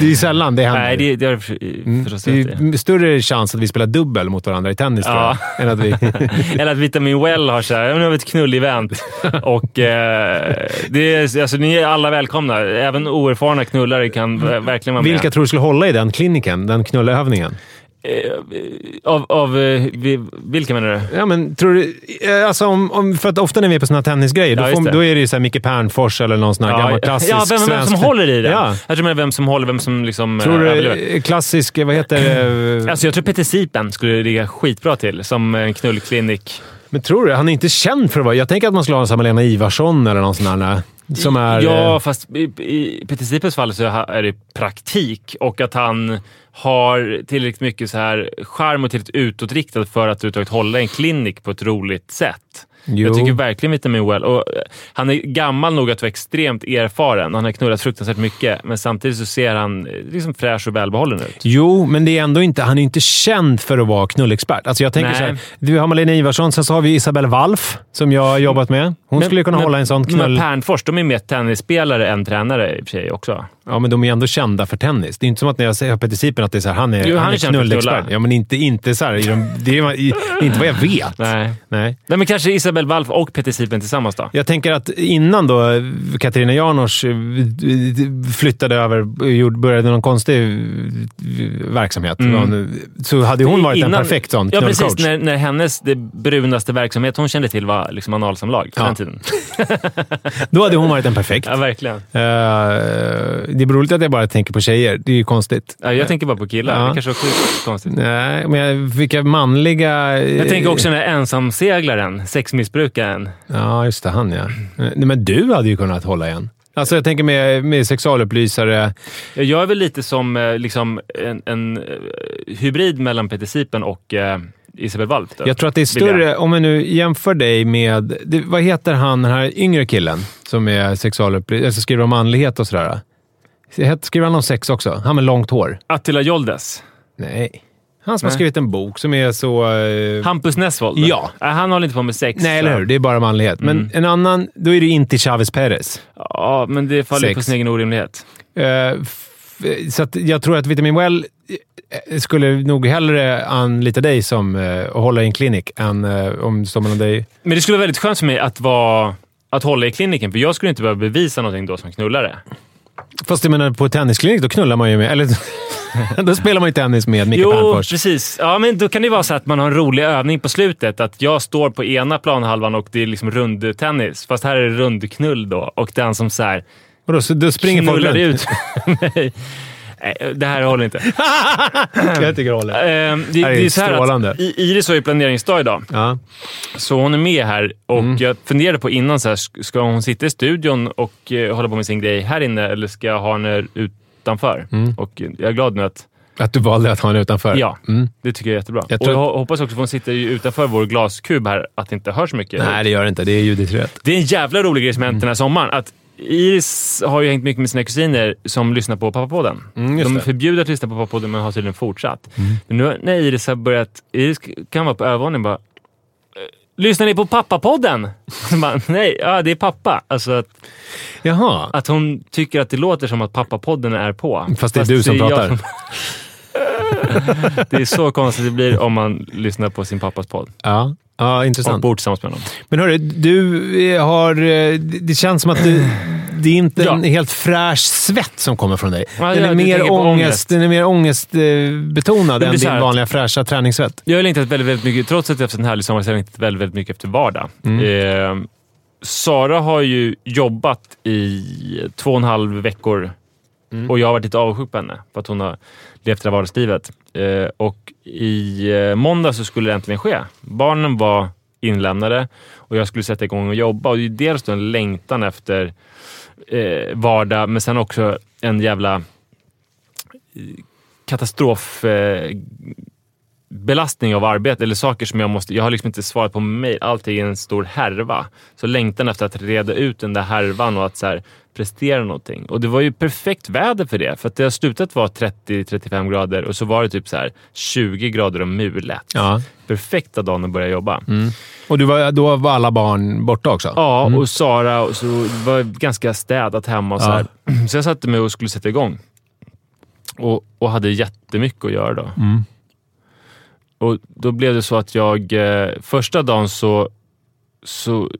Det är sällan det händer. Nej, det, det har för- förstås det är större chans att vi spelar dubbel mot varandra i tennis, tror jag, än att vi... Eller att Vitamin Well har så här, "Ja, nu har vi ett knull-event. och eh, det är, alltså, ni är alla välkomna. Även oerfarna knullare kan v- verkligen vara med. Vilka tror du skulle hålla i den kliniken, den knullövningen? Eh, av, av eh, vi, vilka menar du? Ja, men tror du... eh, Alltså om, om, för att ofta när vi är på såna här tennisgrejer, Ja, då, får, då är det ju så här Micke Pernfors eller någon sån här gammal klassisk ja vem, vem som håller i det. Ja. Jag tror menar vem som håller, vem som liksom Tror du överlever. klassisk, vad heter det? Alltså jag tror Peter Sipen skulle ligga skitbra till som en knullklinik. Men tror du? Han är inte känd för att vara... Jag tänker att man skulle ha en som Malena Ivarsson eller någon sån här... Som är... Ja, eh, fast i, i Peter Sipens fall så är det praktik och att han har tillräckligt mycket så här charm och tillräckligt utåtriktad för att överhuvudtaget hålla en klinik på ett roligt sätt. Jo. Jag tycker verkligen Vitamin Well. Och eh, han är gammal nog att vara extremt erfaren. Han har knullat fruktansvärt mycket, men samtidigt så ser han eh, liksom fräsch och välbehållen ut. Jo, men det är ändå inte, han är inte känd för att vara knullexpert. Alltså jag tänker Nej. så här, vi har Malena Ivarsson, sen så har vi Isabelle Walf som jag har jobbat med. Hon skulle kunna hålla en sån Men knull... Pernfors, de är mer tennisspelare än tränare i och för sig också. Ja, men de är ändå kända för tennis. Det är inte som att när jag säger Peter Sipen att det är så här, han är, Jo, han han är är knullexpert. Ja, men inte, inte så här, de, det, är, i- inte vad jag vet. Nej. Nej. Nej, men kanske Isabel Walf och Peter Sipen tillsammans då? Jag tänker att innan då Katarina Janouch eh, flyttade över och började någon konstig eh, verksamhet, så hade hon varit en Innan- perfekt sån Ja, knullcoach. precis. När, när hennes det brunaste verksamhet hon kände till var liksom analsamlag. Ja. Tiden. Då hade hon varit en perfekt. Ja, verkligen. Eh, det är roligt att jag bara tänker på tjejer. Det är ju konstigt. Ja, jag tänker bara på killar. Ja. Det kanske var sjukt konstigt. Nej, men jag- vilka manliga... Jag tänker också den här ensamseglaren, sexmissbrukaren. Ja, just det. Han ja. Nej, men du hade ju kunnat hålla igen. Alltså jag tänker med, med sexualupplysare. Ja, Jag är väl lite som eh, liksom en, en eh, hybrid mellan Peter Sipen och eh, Isabel Wallf. då. Jag tror att det är större, om jag nu jämför dig med... Det, vad heter han, den här yngre killen som är sexualupplysare, alltså skriver om manlighet och sådär? Skriver han om sex också? Han med långt hår? Attila Joldes. Nej. Han som har Nej. skrivit en bok som är så... eh, Hampus Nessvold. Ja. Nej, han håller inte på med sex. Nej, eller hur? Det är bara manlighet. Men Mm. en annan, då är det Inti Chavez Perez. Ja, men det faller ju på Sex. sin egen orimlighet. F- så jag tror att Vitamin Well skulle nog hellre anlita dig som och hålla i en klinik än uh, om det står mellan dig. Men det skulle vara väldigt skönt för mig att, vara, att hålla i kliniken, för jag skulle inte behöva bevisa någonting då som knullare. Fast jag menar, på tennisklinik då knullar man ju med... Eller då spelar man ju tennis med Micke Jo, Pernfors. precis. Ja, men då kan det vara så att man har en rolig övning på slutet. Att jag står på ena planhalvan och det är liksom rundtennis. Fast här är det rundknull då. Och den som så här Vadå, så då springer folk runt? ut mig. Det här håller inte. jag tycker det håller. Ehm, det, Här är det är så här strålande. att I- Iris har ju planeringsdag idag. Ja. Så hon är med här och Mm. jag funderade på innan, så här, sk- ska hon sitta i studion och eh, hålla på med sin grej här inne eller ska jag ha henne utanför? Mm. Och eh, jag är glad nu att, Att du valde att ha henne utanför? ja, Mm. det tycker jag är jättebra. Jag Och tror- jag ho- hoppas också att hon sitter ju utanför vår glaskub här, att det inte hörs mycket. Nej, det gör det inte. Det är ljudet rätt. Det är en jävla rolig grej som hänt den här sommaren. Att Iris har ju hängt mycket med sina kusiner som lyssnar på Pappapodden. Mm, De är förbjudna att lyssna på Pappapodden, men har tydligen fortsatt. Men nu när Iris har börjat... Iris kan vara på övervåningen bara... "Eh, Lyssnar ni på Pappapodden? Bara, Nej, ja, det är pappa. Alltså att, Jaha. att hon tycker att det låter som att Pappapodden är på. Fast det är du som pratar. som- det är så konstigt det blir om man lyssnar på sin pappas podd. Ja, ja Och intressant. bor tillsammans med honom. Men hörru, du har... eh, Det känns som att du, det är inte Ja. en helt fräsch svett som kommer från dig. Ja, den, ja, är du mer ångest, den är mer ångestbetonad än din vanliga fräscha träningssvett. Jag har längtat väldigt, väldigt mycket, trots att jag haft en härlig sommar, så har jag längtat väldigt, väldigt mycket efter vardag. Eh, Sara har ju jobbat i två och en halv veckor och jag har varit lite avundsjuk på henne för att hon har levt det här vardagslivet. Eh, och i eh, måndag så skulle det äntligen ske. Barnen var inlämnade och jag skulle sätta igång och jobba. Och det är dels då en längtan efter eh, vardag, men sen också en jävla eh, katastrof... Eh, belastning av arbete eller saker som jag måste... Jag har liksom inte svarat på mejl. Allting är en stor härva. Så längtan efter att reda ut den där härvan och att så här, prestera någonting. Och det var ju perfekt väder för det. För att det har slutat vara 30-35 grader och så var det typ så här 20 grader och mulet. Ja. Perfekta dagen att börja jobba. Och du var, då var alla barn borta också? Ja, och Sara och så var ganska städat hemma och så Ja. här. Så jag satte mig och skulle sätta igång. Och, och hade jättemycket att göra då. Mm. Och då blev det så att jag, eh, första dagen så, så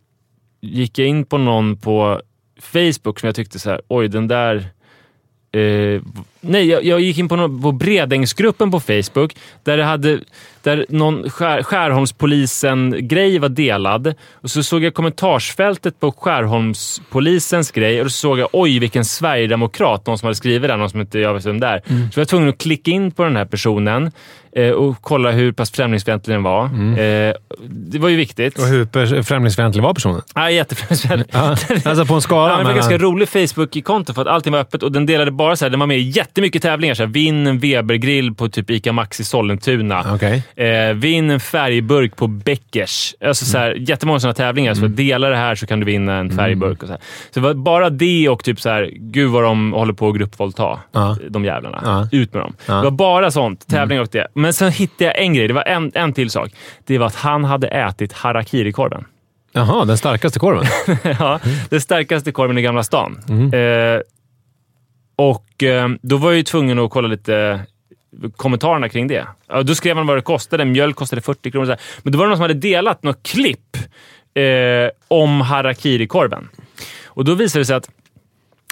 gick jag in på någon på Facebook som jag tyckte så här, oj den där Eh, nej, jag, jag gick in på, någon, på Bredängsgruppen på Facebook där, det hade, där någon skär, Skärholmspolisen-grej var delad. Och så såg jag kommentarsfältet på Skärholmspolisens grej och då såg jag oj vilken sverigedemokrat, någon som hade skrivit det, någon som inte jag vet vem det är. Mm. Så jag var tvungen att klicka in på den här personen eh, och kolla hur pass främlingsfientlig den var. Eh, det var ju viktigt. Mm. Och hur främlingsfientlig var personen? Ja, jättefrämlingsfientlig. Ja, alltså på en skala? Ja, det var mellan- ganska rolig Facebook-konto för att allting var öppet och den delade bara så här, den var med i jättemycket tävlingar. Så här, vinn en Weber-grill på typ ICA Maxi Sollentuna. Okej. Eh, vinn en färgburk på Beckers. Alltså, så här, Jättemånga sådana tävlingar. Så dela det här så kan du vinna en färgburk. Och så, här. så bara det och typ så här, gud vad de håller på att gruppvåldta, Ja. de jävlarna. Ja. Ut med dem. Ja. Det var bara sånt. Tävlingar och det. Men sen hittade jag en grej. Det var en, en till sak. Det var att han hade ätit harakiri-korven. Jaha, den starkaste korven? ja, den starkaste korven i Gamla stan. Eh, och eh, då var jag ju tvungen att kolla lite kommentarerna kring det. Ja, då skrev han vad det kostade. Mjölk kostade 40 kronor. så. Men då var det någon som hade delat något klipp eh, om harakiri-korven. Och då visade det sig att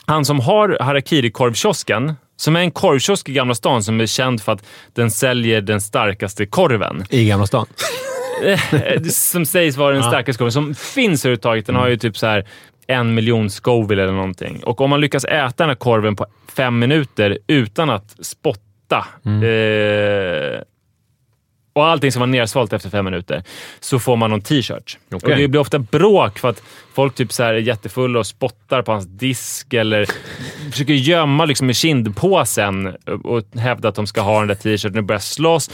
han som har harakiri-korvkiosken, som är en korvkiosk i Gamla stan som är känd för att den säljer den starkaste korven. I Gamla stan? eh, som sägs vara den starkaste korven, som finns överhuvudtaget. Den har ju typ så här en miljon Scoville eller någonting. Och om man lyckas äta den här korven på fem minuter utan att spotta eh, och allting som var nersvalt efter fem minuter, så får man någon t-shirt. Okej. Och Det blir ofta bråk för att folk typ så här är jättefulla och spottar på hans disk eller försöker gömma liksom med kindpåsen och hävda att de ska ha den där t-shirten och börja slåss.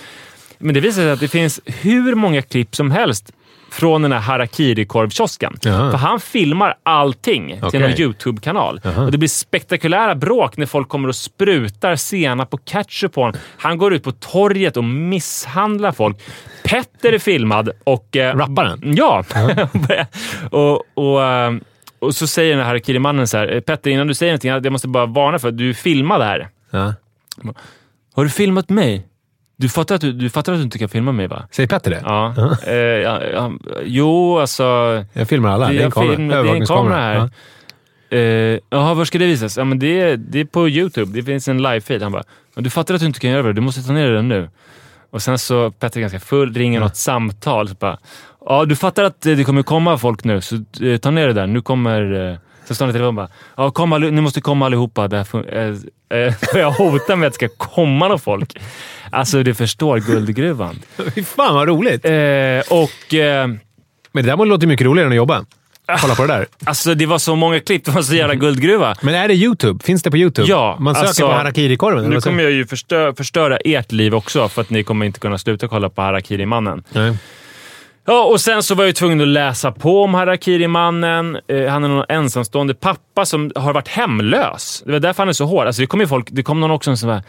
Men det visar sig att det finns hur många klipp som helst från den här harakiri-korvkiosken. För han filmar allting till Okej. en YouTube-kanal. Och Det blir spektakulära bråk när folk kommer och sprutar senap och ketchup på honom. Han går ut på torget och misshandlar folk. Petter är filmad och... Eh, Rapparen? Ja! och, och, eh, och så säger den här harakiri-mannen så här. Petter, innan du säger någonting, jag måste bara varna för att du filmade här. Ja. Har du filmat mig? Du fattar att du, du, fattar att du inte kan filma mig va? Säger Petter det? Ja. Eh, ja, ja. Jo, alltså... Jag filmar alla. Det är en kamera. film- det är en kamera här. Eh, Jaha, var ska det visas? Ja, men det, är, det är på YouTube. Det finns en live-feed. Han bara, "Men du fattar att du inte kan göra det. Du måste ta ner den nu. Och sen så, Petter är ganska full, ringer något samtal. Så bara, ja, du fattar att eh, det kommer komma folk nu, så eh, ta ner det där. Nu kommer... Så står han i telefonen och bara, ja, kom ni måste komma allihopa. Fun- eh, eh, jag hotar med att det ska komma någon folk. Alltså, du förstår guldgruvan. Fy fan vad roligt! Eh, och... Eh, Men det där låter mycket roligare än att jobba. Kolla på det där. Alltså det var så många klipp, det var så jävla guldgruva. Men är det YouTube? Finns det på YouTube? Ja, Man söker alltså, på harakiri-korven? Nu kommer jag ju förstö förstöra ert liv också, för att ni kommer inte kunna sluta kolla på Harakiri-mannen. Nej. Ja, och sen så var jag ju tvungen att läsa på om Harakiri-mannen. Eh, han är någon ensamstående pappa som har varit hemlös. Det var därför han är så hård. Alltså, det kom ju folk, det kom någon också som var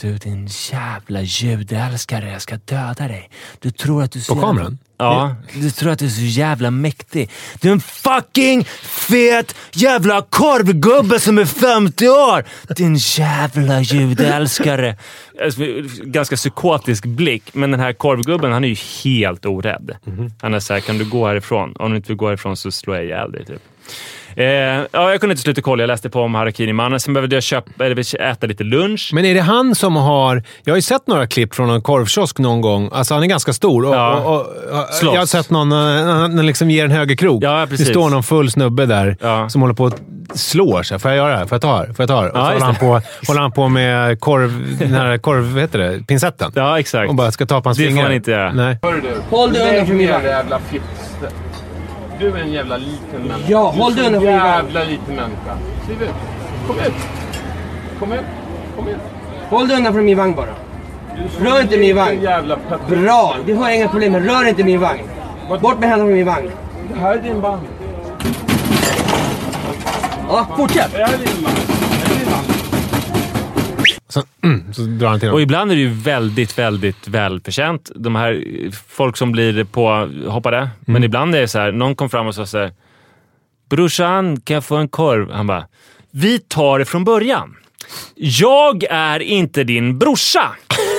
du din jävla judeälskare, jag ska döda dig. Du tror att du På kameran? Ja, du tror att du är så jävla mäktig. Du är en fucking fet jävla korvgubbe som är 50 år! Din jävla judeälskare. Alltså, Ganska psykotisk blick, men den här korvgubben han är ju helt orädd. Han är såhär, kan du gå härifrån? Om du inte vill gå härifrån så slår jag ihjäl dig. Typ. Eh, ja, jag kunde inte sluta kolla. Jag läste på om Harakiri-mannen. Sen behövde jag köpa, eller äta lite lunch. Men är det han som har... Jag har ju sett några klipp från en korvkiosk någon gång. Alltså han är ganska stor. Och, Ja. och, och, jag har sett någon eh, när han liksom ger en högerkrok. Ja, precis. Det står någon full snubbe där Ja. som håller på att slår sig. Får jag göra det här? Får jag ta här? Får jag ta här? Och Ja, så håller han, på, håller han på med korv... Den här korv... Vad heter det? Pincetten. Ja, exakt. Och bara ska ta på hans Det får fingrar. man inte göra. Nej. Håll dig undan från min vagn. jävla fitt. Du är en jävla liten människa. Ja, håll från min vagn. jävla liten människa. Kliv ut. Kom ut. Kom ut. Kom ut. Håll dig undan från min vagn bara. Rör inte min vagn. Jävla. Bra! Det har jag inga problem med. Rör inte min vagn. Bort med händerna från min vagn. Det här är din vagn. Ja, fortsätt! Det här är din vagn. Det är din vagn. Så, mm, så drar han till Och honom. ibland är det ju väldigt, väldigt välförtjänt. De här folk som blir påhoppade. Men ibland är det så här, någon kom fram och sa så här. Brorsan, kan jag få en korv? Han bara, vi tar det från början. Jag är inte din brorsa.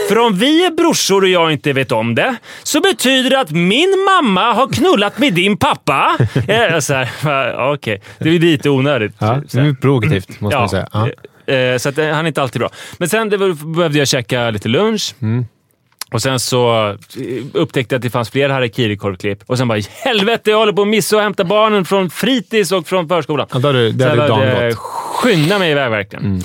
För om vi är brorsor och jag inte vet om det, så betyder det att min mamma har knullat med din pappa. Så här, ja, Okej, det är lite onödigt. Ja, det är provokativt, måste man säga. Ja. Eh, Så att, eh, han är inte alltid bra. Men sen behövde jag käka lite lunch. Mm. Och sen så eh, upptäckte jag att det fanns fler harakiri-korvklipp. Och sen bara, helvete, jag håller på att missa och hämta barnen från fritids och från förskolan. Ja, har du- det Så jag behövde skynda mig iväg verkligen. Mm.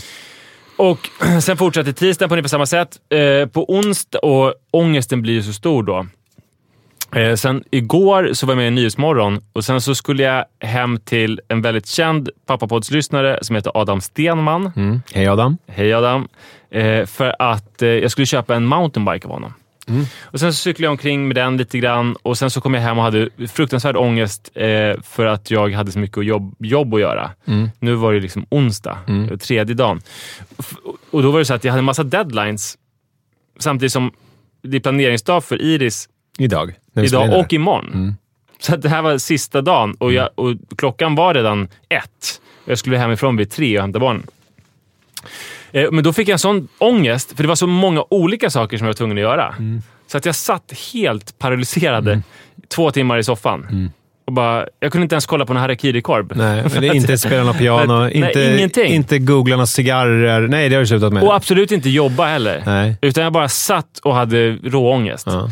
Och sen fortsatte tisdagen på ungefär samma sätt. Eh, på onsdag, och ångesten blir ju så stor då. Eh, sen igår så var jag med i Nyhetsmorgon och sen så skulle jag hem till en väldigt känd pappapoddslyssnare som heter Adam Stenman. Mm. Hej Adam. Hej Adam. Eh, för att eh, jag skulle köpa en mountainbike av honom. Och Sen så cyklade jag omkring med den lite grann och sen så kom jag hem och hade fruktansvärd ångest eh, för att jag hade så mycket jobb, jobb att göra. Nu var det liksom onsdag, eh, tredje dagen. Och då var det så att jag hade en massa deadlines samtidigt som det är planeringsdag för Iris Idag. idag och imorgon. Så att det här var sista dagen och, jag, och klockan var redan ett. Jag skulle hemifrån vid tre och hämta barnen. Eh, Men då fick jag en sån ångest, för det var så många olika saker som jag var tvungen att göra. Så att jag satt helt paralyserad två timmar i soffan. Och bara, jag kunde inte ens kolla på en harakiri-korv. Nej, är inte spela något piano, Nej, inte, ingenting. inte googla några cigarrer. Nej, det har du slutat med. Och absolut inte jobba heller. Nej. Utan jag bara satt och hade råångest. Ja.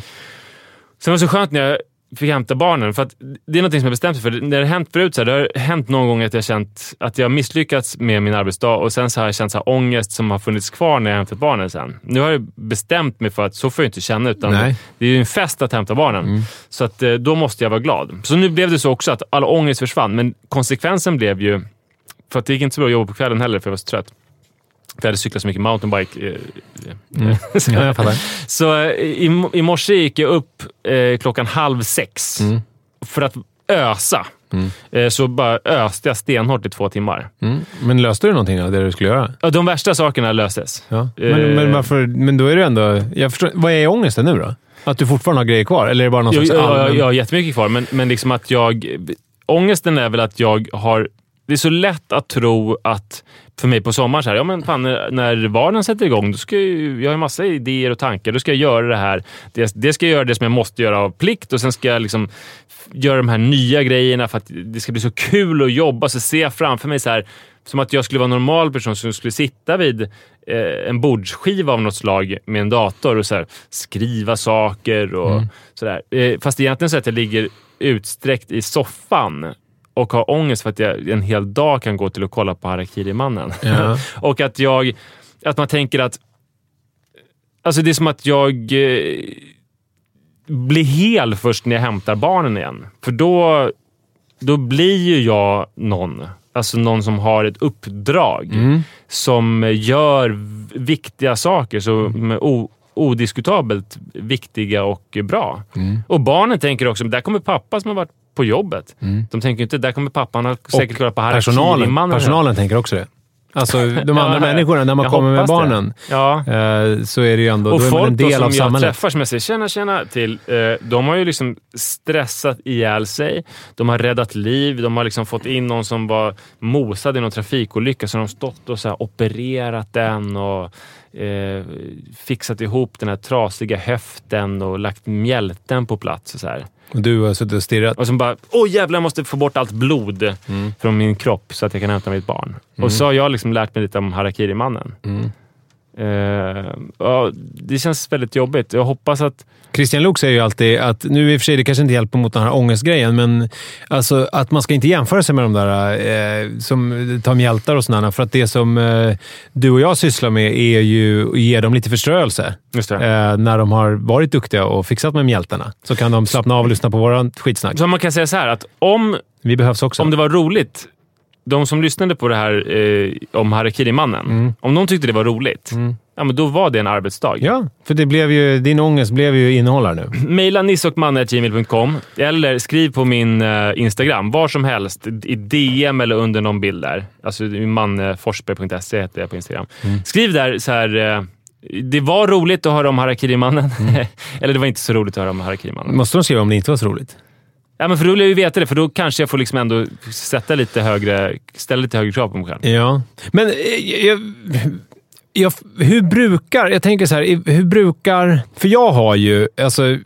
Sen var det så skönt när jag fick hämta barnen. För att det är något som jag bestämt mig för. När det har hänt förut, så här, det har hänt någon gång att jag känt att jag misslyckats med min arbetsdag och sen så har jag känt så här ångest som har funnits kvar när jag hämtat barnen sen. Nu har jag bestämt mig för att så får jag inte känna, utan Nej. det är ju en fest att hämta barnen. Så att, eh, då måste jag vara glad. Så nu blev det så också att all ångest försvann, men konsekvensen blev ju, för att det gick inte så bra att jobba på kvällen heller för jag var så trött. För jag hade cyklat så mycket mountainbike. eh, Mm. Ja, fattar. så eh, i, i morse gick jag upp eh, klockan halv sex Mm. för att ösa. Eh, så bara öste jag stenhårt i två timmar. Mm. Men löste du någonting av det du skulle göra? Ja, De värsta sakerna löstes. Ja. Men, Eh, men, varför, men då är det ändå... Jag förstår, vad är ångesten nu då? Att du fortfarande har grejer kvar? Eller är det bara någon Jag, slags jag, jag, allmän... jag har jättemycket kvar, men, men liksom att jag... Ångesten är väl att jag har... Det är så lätt att tro att, för mig på sommaren, så här, ja men fan, när, när vardagen sätter igång, då ska jag, ju- jag har en massa idéer och tankar. Då ska jag göra det här. Det, det ska jag göra det som jag måste göra av plikt och sen ska jag liksom göra de här nya grejerna för att det ska bli så kul att jobba. Så ser jag framför mig så här, som att jag skulle vara en normal person som skulle sitta vid eh, en bordsskiva av något slag med en dator och så här, skriva saker och sådär. Eh, fast egentligen så att jag ligger utsträckt i soffan och har ångest för att jag en hel dag kan gå till att kolla på Harakiri-mannen. Ja. och att jag... Att man tänker att... Alltså det är som att jag eh, blir hel först när jag hämtar barnen igen. För då, då blir ju jag någon. Alltså någon som har ett uppdrag. Som gör viktiga saker som är o, odiskutabelt viktiga och bra. Och barnen tänker också, där kommer pappa som har varit på jobbet. De tänker inte, där kommer pappan ha säkert kollat på personalen, Harakiri-mannen. personalen tänker också det. Alltså de andra Ja, människorna, när man jag kommer med barnen, Ja. eh, så är det ju ändå Och då är man en folk del som av jag samhället. träffar som jag säger tjena, tjena till, eh, de har ju liksom stressat ihjäl sig. De har räddat liv. De har liksom fått in någon som var mosad i någon trafikolycka, så de har stått och så opererat den och eh, fixat ihop den här trasiga höften och lagt mjälten på plats. Och så här. Och du har suttit och stirrat. Och som bara, åh jävlar, jag måste få bort allt blod Mm. från min kropp så att jag kan hämta mitt barn. Och så har jag liksom lärt mig lite om Harakiri-mannen. Mm. Eh, ja, det känns väldigt jobbigt. Jag hoppas att... Christian Luuk säger ju alltid att, nu i och för sig det kanske inte hjälper mot den här ångestgrejen, men alltså att man ska inte jämföra sig med de där eh, som tar mjältar och sådana. För att det som eh, du och jag sysslar med är ju att ge dem lite förströelse. Eh, när de har varit duktiga och fixat med mjältarna. Så kan de slappna av och lyssna på våran skitsnack. Så man kan säga så här att om, Vi behövs också. om det var roligt, de som lyssnade på det här eh, om Harakiri-mannen, om de tyckte det var roligt, ja, men då var det en arbetsdag. Ja, för det blev ju, din ångest blev ju innehåll här nu. Mejla nissochmanne.gmail.com eller skriv på min eh, Instagram, var som helst, i DM eller under någon bild där. Alltså manneforsberg.se heter jag på Instagram. Skriv där så här. Eh, det var roligt att höra om Harakiri-mannen. eller det var inte så roligt att höra om Harakiri-mannen. Måste de skriva om det inte var så roligt? Ja, men för då vill jag ju veta det, för då kanske jag får liksom ändå sätta lite högre, ställa lite högre krav på mig själv. Ja, men eh, jag, jag, hur brukar... Jag tänker så här, hur brukar... För jag har ju... Alltså,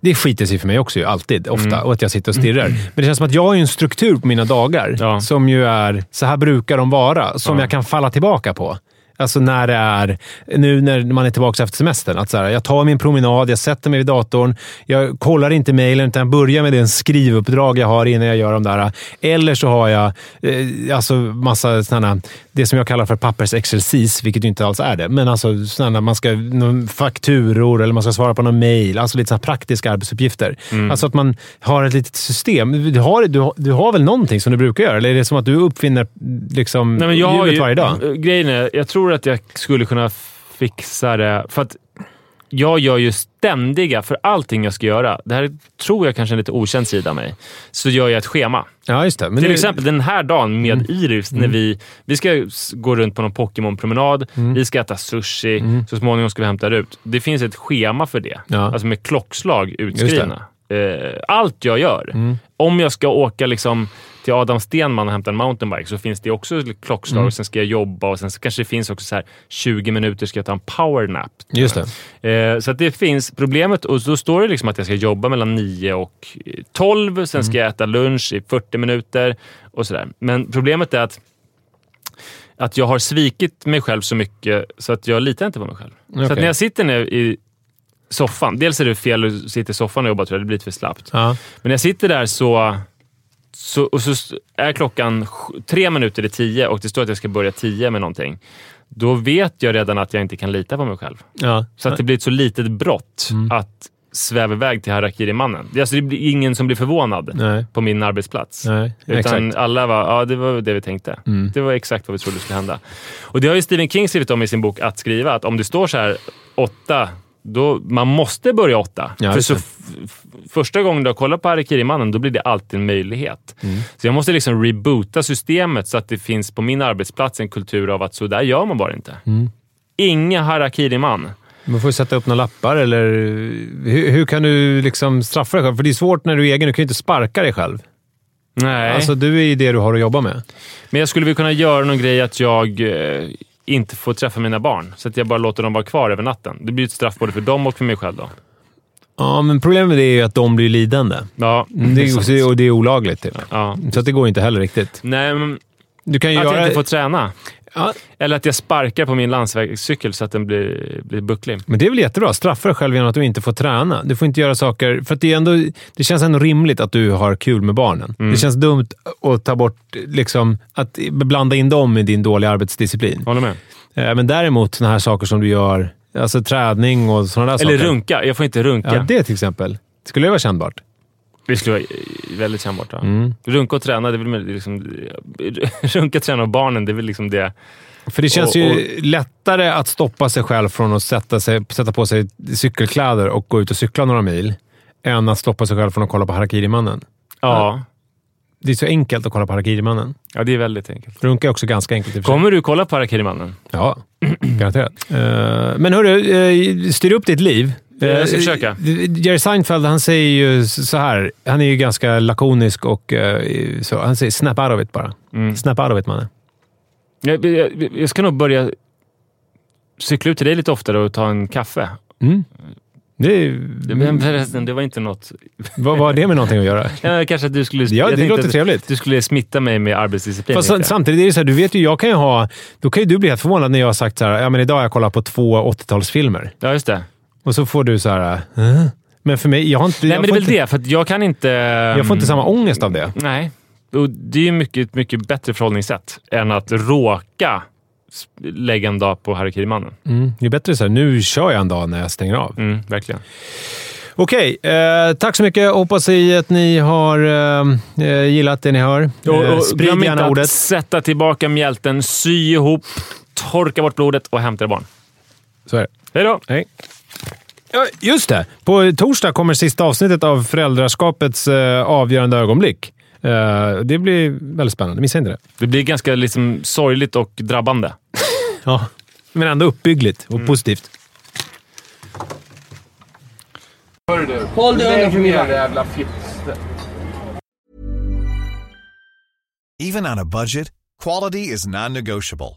det skiter sig för mig också, ju, alltid. Ofta. Mm. Och att jag sitter och stirrar. Men det känns som att jag har en struktur på mina dagar Ja. som ju är... Så här brukar de vara. Som Ja. jag kan falla tillbaka på. Alltså när det är, nu när man är tillbaka efter semestern. Att så här, jag tar min promenad, jag sätter mig vid datorn, jag kollar inte mejlen utan jag börjar med den skrivuppdrag jag har innan jag gör de där. Eller så har jag eh, alltså massa sådana, det som jag kallar för pappersexercis, vilket ju inte alls är det. Men alltså sådana, man ska, fakturor eller man ska svara på någon mejl. Alltså lite sådana praktiska arbetsuppgifter. Mm. Alltså att man har ett litet system. Du har, du, du har väl någonting som du brukar göra? Eller är det som att du uppfinner liksom, Nej, men jag har hjulet ju, varje dag? Grejen är, jag tror att jag skulle kunna fixa det. För att jag gör ju ständiga, för allting jag ska göra, det här tror jag kanske är en lite okänd sida av mig, så gör jag ett schema. Ja, just det. Men Till det- exempel den här dagen med Iris, när vi, vi ska gå runt på någon Pokémon-promenad, vi ska äta sushi, så småningom ska vi hämta ut. Det finns ett schema för det, Ja. alltså med klockslag utskrivna. Eh, Allt jag gör. Om jag ska åka liksom till Adam Stenman och hämta en mountainbike så finns det också klockslag och sen ska jag jobba och sen så kanske det finns också så här 20 minuter ska jag ta en powernap. Just det. Eh, så att det finns problemet och då står det liksom att jag ska jobba mellan 9 och 12. Sen ska jag äta lunch i 40 minuter och sådär. Men problemet är att att jag har svikit mig själv så mycket så att jag litar inte på mig själv. Så att Okej. när jag sitter ner i soffan. Dels är det fel att sitta i soffan och jobba tror jag, det blir lite för slappt. Ja. Men när jag sitter där så, så, och så är klockan tre minuter i tio och det står att jag ska börja tio med någonting. Då vet jag redan att jag inte kan lita på mig själv. Ja. Så att det blir ett så litet brott Mm. att sväva iväg till Harakiri-mannen. Alltså, det blir ingen som blir förvånad Nej. på min arbetsplats. Nej, Utan exakt. alla var, ja det var det vi tänkte. Mm. Det var exakt vad vi trodde skulle hända. Och det har ju Stephen King skrivit om i sin bok Att skriva, att om det står så här åtta, då, man måste börja åtta. Ja, För så första gången du har kollat på Harakiri-mannen, då blir det alltid en möjlighet. Mm. Så jag måste liksom reboota systemet så att det finns på min arbetsplats en kultur av att så där gör man bara inte. Mm. Inga Harakiri-man. Man får ju sätta upp några lappar, eller hur, hur kan du liksom straffa dig själv? För det är svårt när du är egen. Du kan ju inte sparka dig själv. Nej. Alltså, du är ju det du har att jobba med. Men jag skulle väl kunna göra någon grej att jag eh, inte får träffa mina barn. Så att jag bara låter dem vara kvar över natten. Det blir ett straff både för dem och för mig själv då. Ja, men problemet med det är ju att de blir lidande. Ja, Det är, sant. och det är olagligt. Typ. Ja. Så att det går inte heller riktigt. Nej, men Du kan ju att göra... jag inte får träna. Ja, Eller att jag sparkar på min landsvägscykel så att den blir, blir bucklig. men det är väl jättebra. Straffa dig själv genom att du inte får träna. Du får inte göra saker... För att det, är ändå, det känns ändå rimligt att du har kul med barnen. Mm. Det känns dumt att ta bort... Liksom, att blanda in dem i din dåliga arbetsdisciplin. Håller med. Eh, Men däremot sådana här saker som du gör, alltså träning och sådana där Eller saker. runka. Jag får inte runka. Ja, det till exempel. Skulle det vara kännbart? Det skulle vara väldigt. Ja. Mm. Runka och träna, det är väl liksom... Runka, träna och barnen, det är väl liksom det. För det känns Och- ju lättare att stoppa sig själv från att sätta, sig, sätta på sig cykelkläder och gå ut och cykla några mil, än att stoppa sig själv från att kolla på Harakiri-mannen. Ja. Det är så enkelt att kolla på Harakiri-mannen. ja, det är väldigt enkelt. Runka är också ganska enkelt och. Kommer du kolla på Harakiri-mannen? Ja, garanterat. Eh, men hörru, uh, styr upp ditt liv. Jag ska Eh, försöka. Jerry Seinfeld, han säger ju så här. Han är ju ganska lakonisk och eh, så. Han säger “snap out of it” bara. Mm. Snap out of it, mannen. Jag, jag, jag ska nog börja cykla ut till dig lite oftare och ta en kaffe. Mm. Det, men förresten, det var inte något... vad har det med någonting att göra? Ja, kanske att du skulle... Ja, det låter trevligt. Du skulle smitta mig med arbetsdisciplin. Fast samtidigt är det så här, du vet ju, jag kan ju ha... Då kan ju du bli helt förvånad när jag har sagt så här, ja men idag har jag kollat på två 80-talsfilmer. Ja, just det. Och så får du så här, "Eh?" men för mig, jag har inte... Nej, men det är väl det. För att jag kan inte... Jag får inte samma ångest av det. Nej. Och det är ju mycket, mycket bättre förhållningssätt än att råka lägga en dag på Harakiri-mannen. Mm, det är bättre så här, nu kör jag en dag när jag stänger av. Mm, verkligen. Okej, eh, tack så mycket. Hoppas att ni har eh, eh, gillat det ni hör. Och, Eh, och sprid glöm gärna inte ordet. att sätta tillbaka mjälten, sy ihop, torka bort blodet och hämta barn. Så är det. Hej då! Hej. Ja, just det. På torsdag kommer sista avsnittet av Föräldraskapets eh, avgörande ögonblick. Eh, det blir väldigt spännande. Missa inte det. Det blir ganska liksom sorgligt och drabbande. Ja, men ändå uppbyggligt och positivt. Hörru du. Håll dig undan från min Lägg ner, vagn. jävla fitt. Even on a budget, quality is non-negotiable.